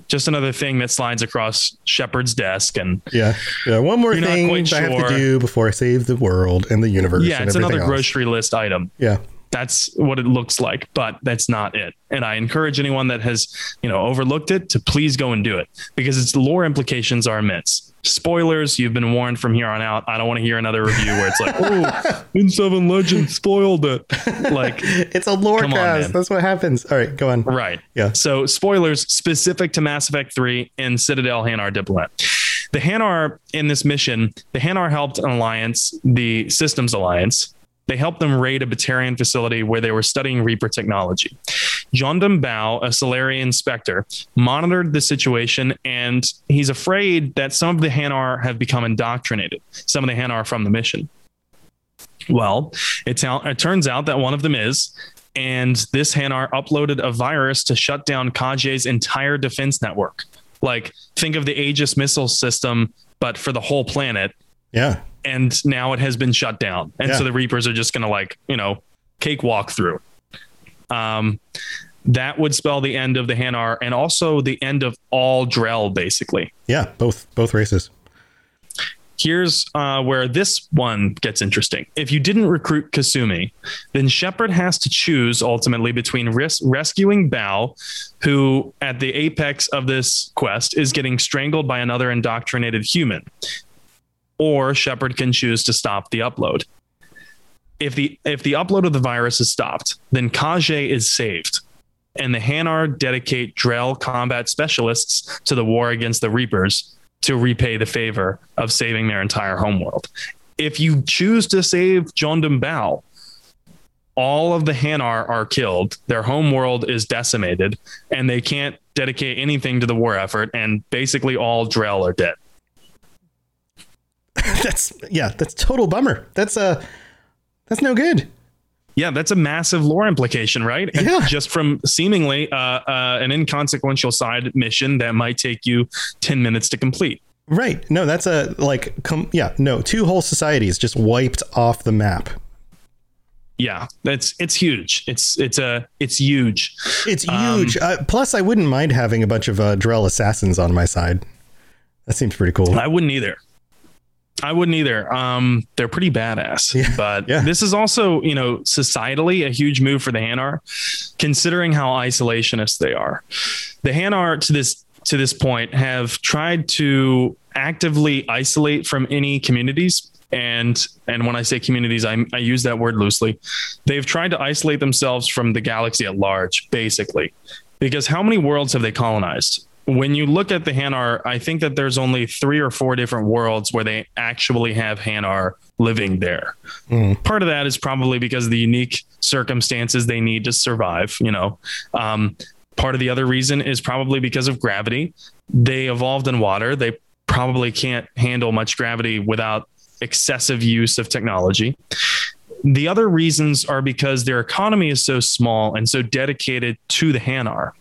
just another thing that slides across Shepard's desk and Yeah. Yeah. One more thing I have to do before I save the world and the universe. yeah, and it's another else. grocery list item. Yeah. That's what it looks like, but that's not it. And I encourage anyone that has, you know, overlooked it to please go and do it because its lore implications are immense. Spoilers, you've been warned from here on out. I don't want to hear another review where it's like, "Oh, In Seven Legend spoiled it." Like it's a lore come on, That's what happens. All right, go on. Right. Yeah. So spoilers specific to Mass Effect 3 and Citadel Hanar Diplomat. The Hanar in this mission, the Hanar helped an alliance, the Systems Alliance. They helped them raid a Batarian facility where they were studying Reaper technology. Jondum Bao, a Salarian inspector, monitored the situation and he's afraid that some of the Hanar have become indoctrinated, some of the Hanar from the mission. Well, it, it turns out that one of them is, and this Hanar uploaded a virus to shut down Kahje's entire defense network. Like, think of the Aegis missile system, but for the whole planet. Yeah. And now it has been shut down. And Yeah. so the Reapers are just going to, like, you know, cakewalk through. Um, that would spell the end of the Hanar and also the end of all Drell, basically. Yeah, both both races. Here's uh, where this one gets interesting. If you didn't recruit Kasumi, then Shepard has to choose ultimately between res- rescuing Bao, who at the apex of this quest is getting strangled by another indoctrinated human, or Shepard can choose to stop the upload. If the if the upload of the virus is stopped, then Kahje is saved, and the Hanar dedicate Drell combat specialists to the war against the Reapers to repay the favor of saving their entire homeworld. If you choose to save Jondum Bao, all of the Hanar are killed, their homeworld is decimated, and they can't dedicate anything to the war effort, and basically all Drell are dead. that's yeah, that's total bummer. That's uh that's no good. Yeah, that's a massive lore implication, right? Yeah. Just from seemingly uh, uh, an inconsequential side mission that might take you 10 minutes to complete. Right. No, that's a like com- yeah, no, two whole societies just wiped off the map. Yeah, that's it's huge. It's it's a it's huge. It's Um, huge. uh, plus I wouldn't mind having a bunch of uh, Drell assassins on my side. That seems pretty cool. I wouldn't either. I wouldn't either. Um, they're pretty badass. but this is also, you know, societally a huge move for the Hanar, considering how isolationist they are. The Hanar to this to this point have tried to actively isolate from any communities. And and when I say communities, I, I use that word loosely. They've tried to isolate themselves from the galaxy at large, basically. Because how many worlds have they colonized? When you look at the Hanar, I think that there's only three or four different worlds where they actually have Hanar living there. Part of that is probably because of the unique circumstances they need to survive. You know, um, part of the other reason is probably because of gravity. They evolved in water. They probably can't handle much gravity without excessive use of technology. The other reasons are because their economy is so small and so dedicated to the Hanar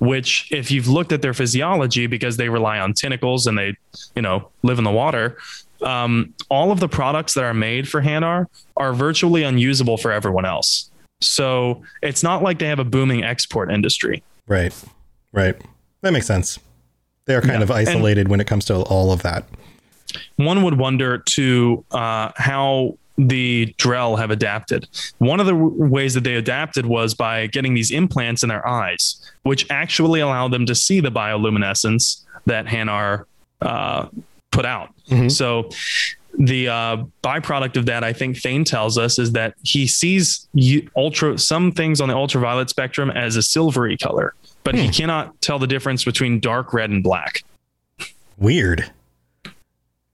which if you've looked at their physiology because they rely on tentacles and they you know live in the water um, all of the products that are made for hanar are virtually unusable for everyone else so it's not like they have a booming export industry Right. Right. That makes sense. They are kind Yeah, of and- isolated when it comes to all of that. one would wonder to uh, how the Drell have adapted. One of the w- ways that they adapted was by getting these implants in their eyes, which actually allow them to see the bioluminescence that Hanar uh, put out. So the uh, byproduct of that, I think Thane tells us, is that he sees ultra some things on the ultraviolet spectrum as a silvery color, but he cannot tell the difference between dark red and black. Weird.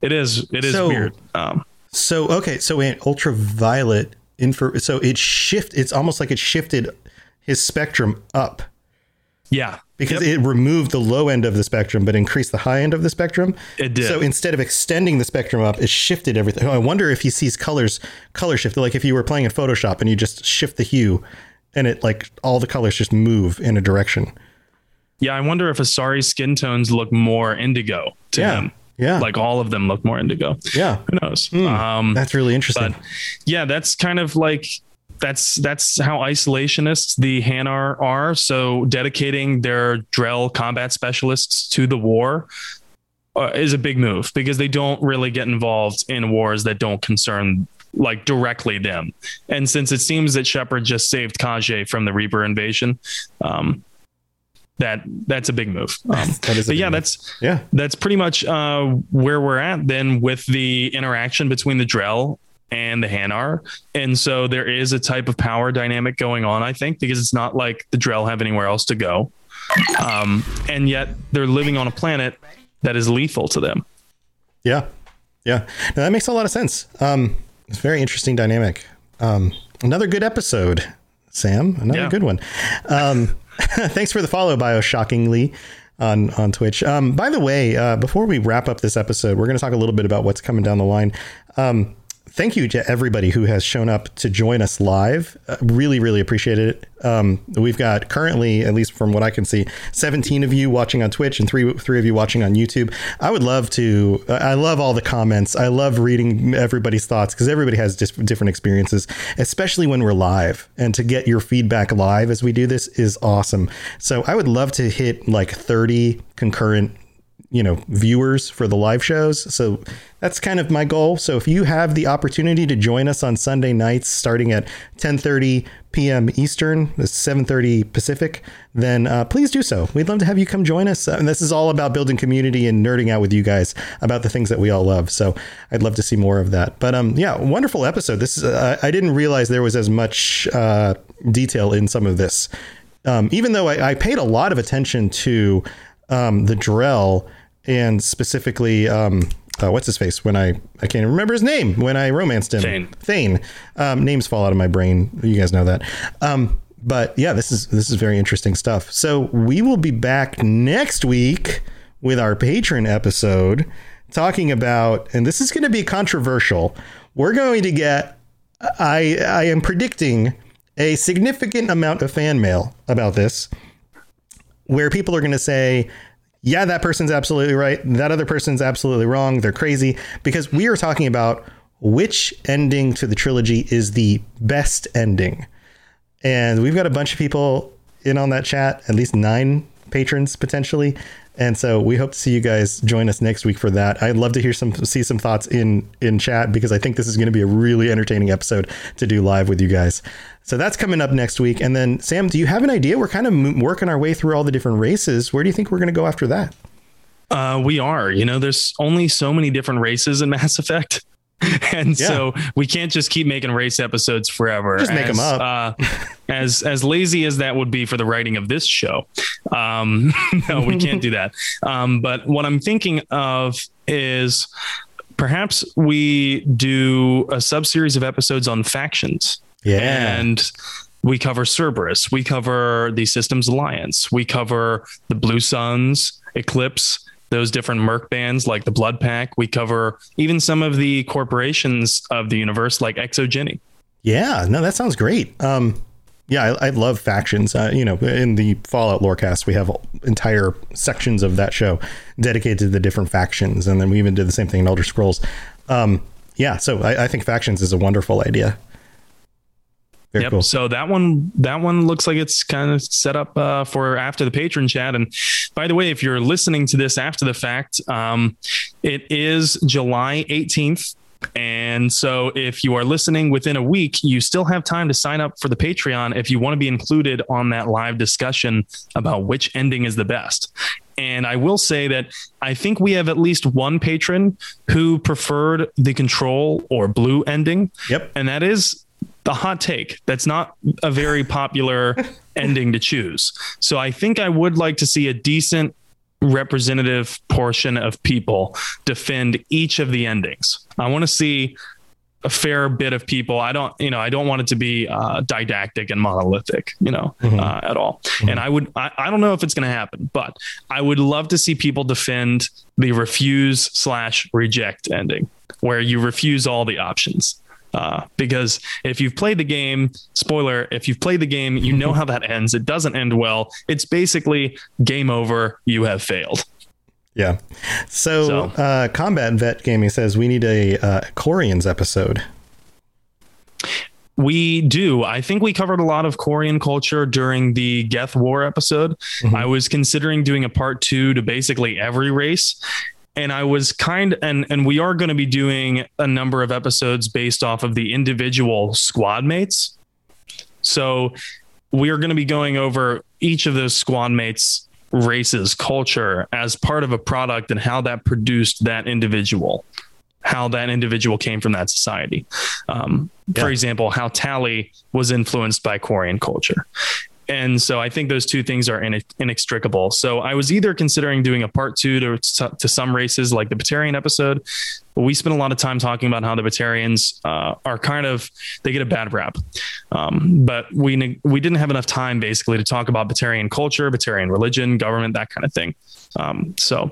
It is. It is So- weird. Um, So okay, so in ultraviolet infra so it shift it's almost like it shifted his spectrum up. Yeah. Because it removed the low end of the spectrum but increased the high end of the spectrum. It did. So instead of extending the spectrum up, it shifted everything. I wonder if he sees colors color shift like if you were playing in Photoshop and you just shift the hue and it like all the colors just move in a direction. Yeah, I wonder if Asari's skin tones look more indigo to Yeah, him. Yeah. Like all of them look more indigo. Yeah. Who knows? Um, That's really interesting. but yeah, that's kind of like that's that's how isolationists the Hanar are. So dedicating their Drell combat specialists to the war uh, is a big move because they don't really get involved in wars that don't concern like directly them. And since it seems that Shepard just saved Kahje from the Reaper invasion, um, that that's a big move. Um, That is a but yeah, move. that's Yeah. that's pretty much uh, where we're at then with the interaction between the Drell and the Hanar. And so there is a type of power dynamic going on, I think, because it's not like the Drell have anywhere else to go. Um, and yet they're living on a planet that is lethal to them. Yeah. Yeah. No, that makes a lot of sense. Um, it's a very interesting dynamic. Um, another good episode, Sam. Another Yeah. good one. Thanks for the follow, Bio Shockingly on on Twitch. Um, by the way, uh, before we wrap up this episode, we're going to talk a little bit about what's coming down the line. Um, thank you to everybody who has shown up to join us live. Uh, really, really appreciate it. Um, we've got currently, at least from what I can see, 17 of you watching on Twitch and three three of you watching on YouTube. I would love to. I love all the comments. I love reading everybody's thoughts because everybody has different experiences, especially when we're live. And to get your feedback live as we do this is awesome. So I would love to hit like 30 concurrent you know viewers for the live shows. So that's kind of my goal. So if you have the opportunity to join us on sunday nights starting at 10.30 p.m eastern 7.30 pacific then uh, please do so. We'd love to have you come join us. And this is all about building community and nerding out with you guys about the things that we all love. So i'd love to see more of that. But um yeah wonderful episode. This is uh, i didn't realize there was as much uh, detail in some of this. Um, even though I, I paid a lot of attention to um, the Drell and specifically um, uh, what's his face when I I can't even remember his name when I romanced him. Thane. Thane. Um, names fall out of my brain. You guys know that. Um, but yeah, this is this is very interesting stuff. So we will be back next week with our patron episode talking about, and this is going to be controversial. We're going to get. I I am predicting a significant amount of fan mail about this, where people are going to say yeah, that person's absolutely right. That other person's absolutely wrong. They're crazy because we are talking about which ending to the trilogy is the best ending. And we've got a bunch of people in on that chat, at least nine patrons potentially. And so we hope to see you guys join us next week for that. I'd love to hear some see some thoughts in in chat because I think this is going to be a really entertaining episode to do live with you guys. So that's coming up next week. And then Sam, do you have an idea? We're kind of working our way through all the different races. Where do you think we're going to go after that? Uh, we are. You know, there's only so many different races in Mass Effect. and yeah. so we can't just keep making race episodes forever. Just make as, them up. uh, as as lazy as that would be for the writing of this show, um, no, we can't do that. Um, but what I'm thinking of is perhaps we do a sub series of episodes on factions. Yeah, and we cover Cerberus, we cover the Systems Alliance, we cover the Blue Suns, Eclipse those different merc bands like the Blood Pack. We cover even some of the corporations of the universe like ExoGeni. Yeah, no, that sounds great. Um, yeah, I, I love factions. Uh, you know, in the Fallout Lorecast, we have entire sections of that show dedicated to the different factions, and then we even did the same thing in Elder Scrolls. Um, yeah, so I, I think factions is a wonderful idea. Very yep. Cool. So that one, that one looks like it's kind of set up uh, for after the patron chat. And by the way, if you're listening to this after the fact, um, it is July 18th. And so if you are listening within a week, you still have time to sign up for the Patreon if you want to be included on that live discussion about which ending is the best. And I will say that I think we have at least one patron who preferred the control or blue ending. Yep. And that is the hot take. That's not a very popular ending to choose. So I think I would like to see a decent representative portion of people defend each of the endings. I want to see a fair bit of people. I don't, you know, I don't want it to be uh, didactic and monolithic, you know, mm-hmm. uh, at all. Mm-hmm. And I would, I, I don't know if it's going to happen, but I would love to see people defend the refuse slash reject ending, where you refuse all the options. Uh, because if you've played the game, spoiler, if you've played the game, you know how that ends. It doesn't end well. It's basically game over. You have failed. Yeah. So, so. Uh, Combat Vet Gaming says we need a uh, Quarians episode. We do. I think we covered a lot of Quarian culture during the Geth War episode. Mm-hmm. I was considering doing a part two to basically every race and I was kind and and we are going to be doing a number of episodes based off of the individual squad mates. So we are going to be going over each of those squad mates races culture as part of a product and how that produced that individual how that individual came from that society. Um, yeah. For example, how Tali was influenced by Quarian culture and so I think those two things are inextricable. So I was either considering doing a part two to to some races like the Batarian episode. We spent a lot of time talking about how the Batarians uh, are kind of they get a bad rap, um, but we we didn't have enough time basically to talk about Batarian culture, Batarian religion, government, that kind of thing. Um, so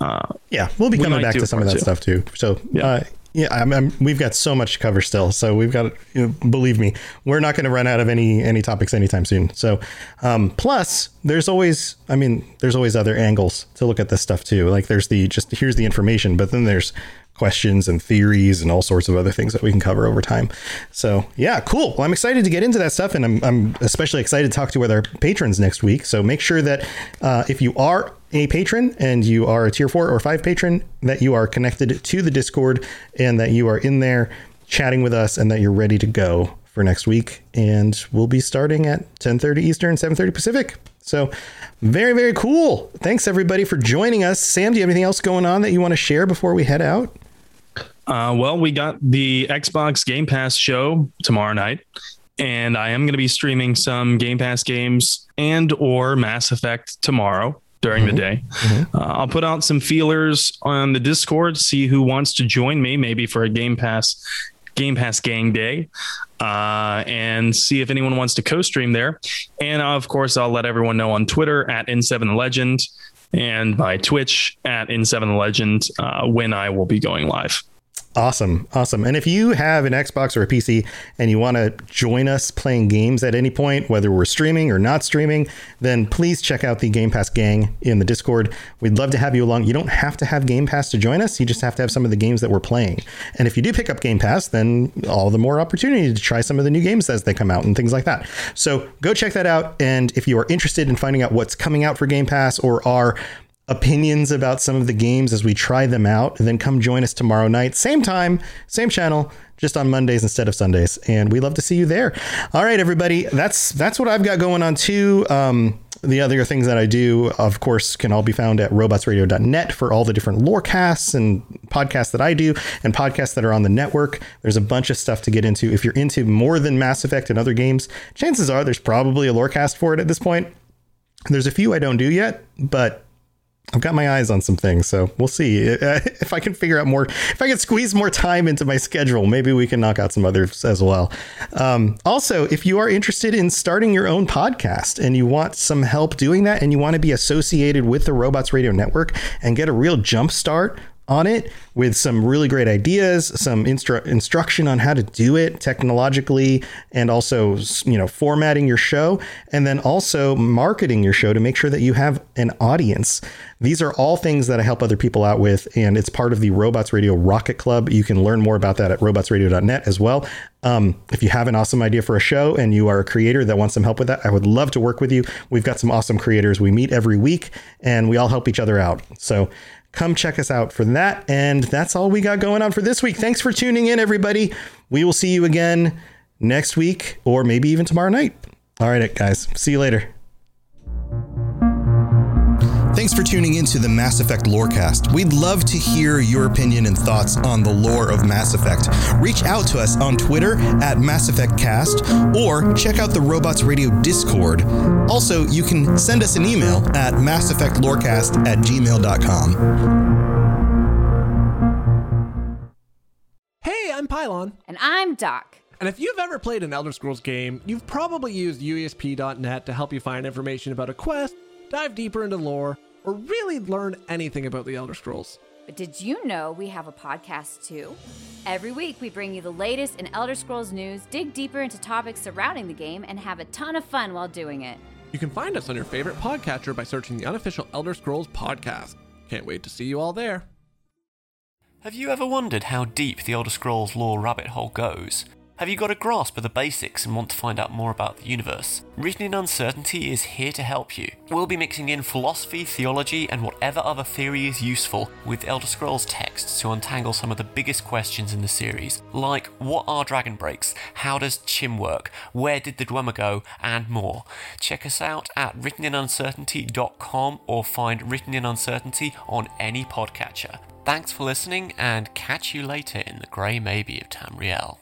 uh, yeah, we'll be coming back to some of that too. stuff too. So yeah. uh, yeah, I'm, I'm, we've got so much to cover still. So we've got, you know, believe me, we're not going to run out of any any topics anytime soon. So, um, plus, there's always, I mean, there's always other angles to look at this stuff too. Like there's the just here's the information, but then there's questions and theories and all sorts of other things that we can cover over time. So yeah, cool. Well, I'm excited to get into that stuff, and I'm, I'm especially excited to talk to with our patrons next week. So make sure that uh, if you are a patron and you are a tier four or five patron, that you are connected to the Discord and that you are in there chatting with us and that you're ready to go for next week. And we'll be starting at 10:30 Eastern, 7:30 Pacific. So very, very cool. Thanks everybody for joining us. Sam, do you have anything else going on that you want to share before we head out? Uh, well, we got the Xbox Game Pass show tomorrow night, and I am going to be streaming some Game Pass games and or Mass Effect tomorrow during mm-hmm. the day. Mm-hmm. Uh, I'll put out some feelers on the Discord, see who wants to join me, maybe for a Game Pass Game Pass Gang Day, uh, and see if anyone wants to co-stream there. And of course, I'll let everyone know on Twitter at N7 Legend and by Twitch at N7 Legend uh, when I will be going live. Awesome. Awesome. And if you have an Xbox or a PC and you want to join us playing games at any point, whether we're streaming or not streaming, then please check out the Game Pass gang in the Discord. We'd love to have you along. You don't have to have Game Pass to join us. You just have to have some of the games that we're playing. And if you do pick up Game Pass, then all the more opportunity to try some of the new games as they come out and things like that. So go check that out. And if you are interested in finding out what's coming out for Game Pass or are opinions about some of the games as we try them out, then come join us tomorrow night. Same time, same channel, just on Mondays instead of Sundays. And we love to see you there. All right, everybody. That's that's what I've got going on too. Um, the other things that I do, of course, can all be found at robotsradio.net for all the different lore casts and podcasts that I do and podcasts that are on the network. There's a bunch of stuff to get into. If you're into more than Mass Effect and other games, chances are there's probably a lore cast for it at this point. There's a few I don't do yet, but I've got my eyes on some things, so we'll see if I can figure out more. If I can squeeze more time into my schedule, maybe we can knock out some others as well. Um, also, if you are interested in starting your own podcast and you want some help doing that, and you want to be associated with the Robots Radio Network and get a real jump start on it with some really great ideas, some instru- instruction on how to do it technologically, and also you know formatting your show, and then also marketing your show to make sure that you have an audience. These are all things that I help other people out with, and it's part of the Robots Radio Rocket Club. You can learn more about that at robotsradio.net as well. Um, if you have an awesome idea for a show and you are a creator that wants some help with that, I would love to work with you. We've got some awesome creators. We meet every week and we all help each other out. So come check us out for that. And that's all we got going on for this week. Thanks for tuning in, everybody. We will see you again next week or maybe even tomorrow night. All right, guys. See you later. Thanks for tuning into the Mass Effect Lorecast. We'd love to hear your opinion and thoughts on the lore of Mass Effect. Reach out to us on Twitter at Mass Effect Cast or check out the Robots Radio Discord. Also, you can send us an email at masseffectlorecast at gmail.com. Hey, I'm Pylon. And I'm Doc. And if you've ever played an Elder Scrolls game, you've probably used UESP.net to help you find information about a quest, dive deeper into lore, or really learn anything about the Elder Scrolls. But did you know we have a podcast too? Every week we bring you the latest in Elder Scrolls news, dig deeper into topics surrounding the game, and have a ton of fun while doing it. You can find us on your favorite podcatcher by searching the unofficial Elder Scrolls podcast. Can't wait to see you all there. Have you ever wondered how deep the Elder Scrolls lore rabbit hole goes? Have you got a grasp of the basics and want to find out more about the universe? Written in Uncertainty is here to help you. We'll be mixing in philosophy, theology, and whatever other theory is useful with Elder Scrolls texts to untangle some of the biggest questions in the series, like what are dragon breaks, how does Chim work, where did the Dwemer go, and more. Check us out at writteninuncertainty.com or find Written in Uncertainty on any podcatcher. Thanks for listening and catch you later in the grey maybe of Tamriel.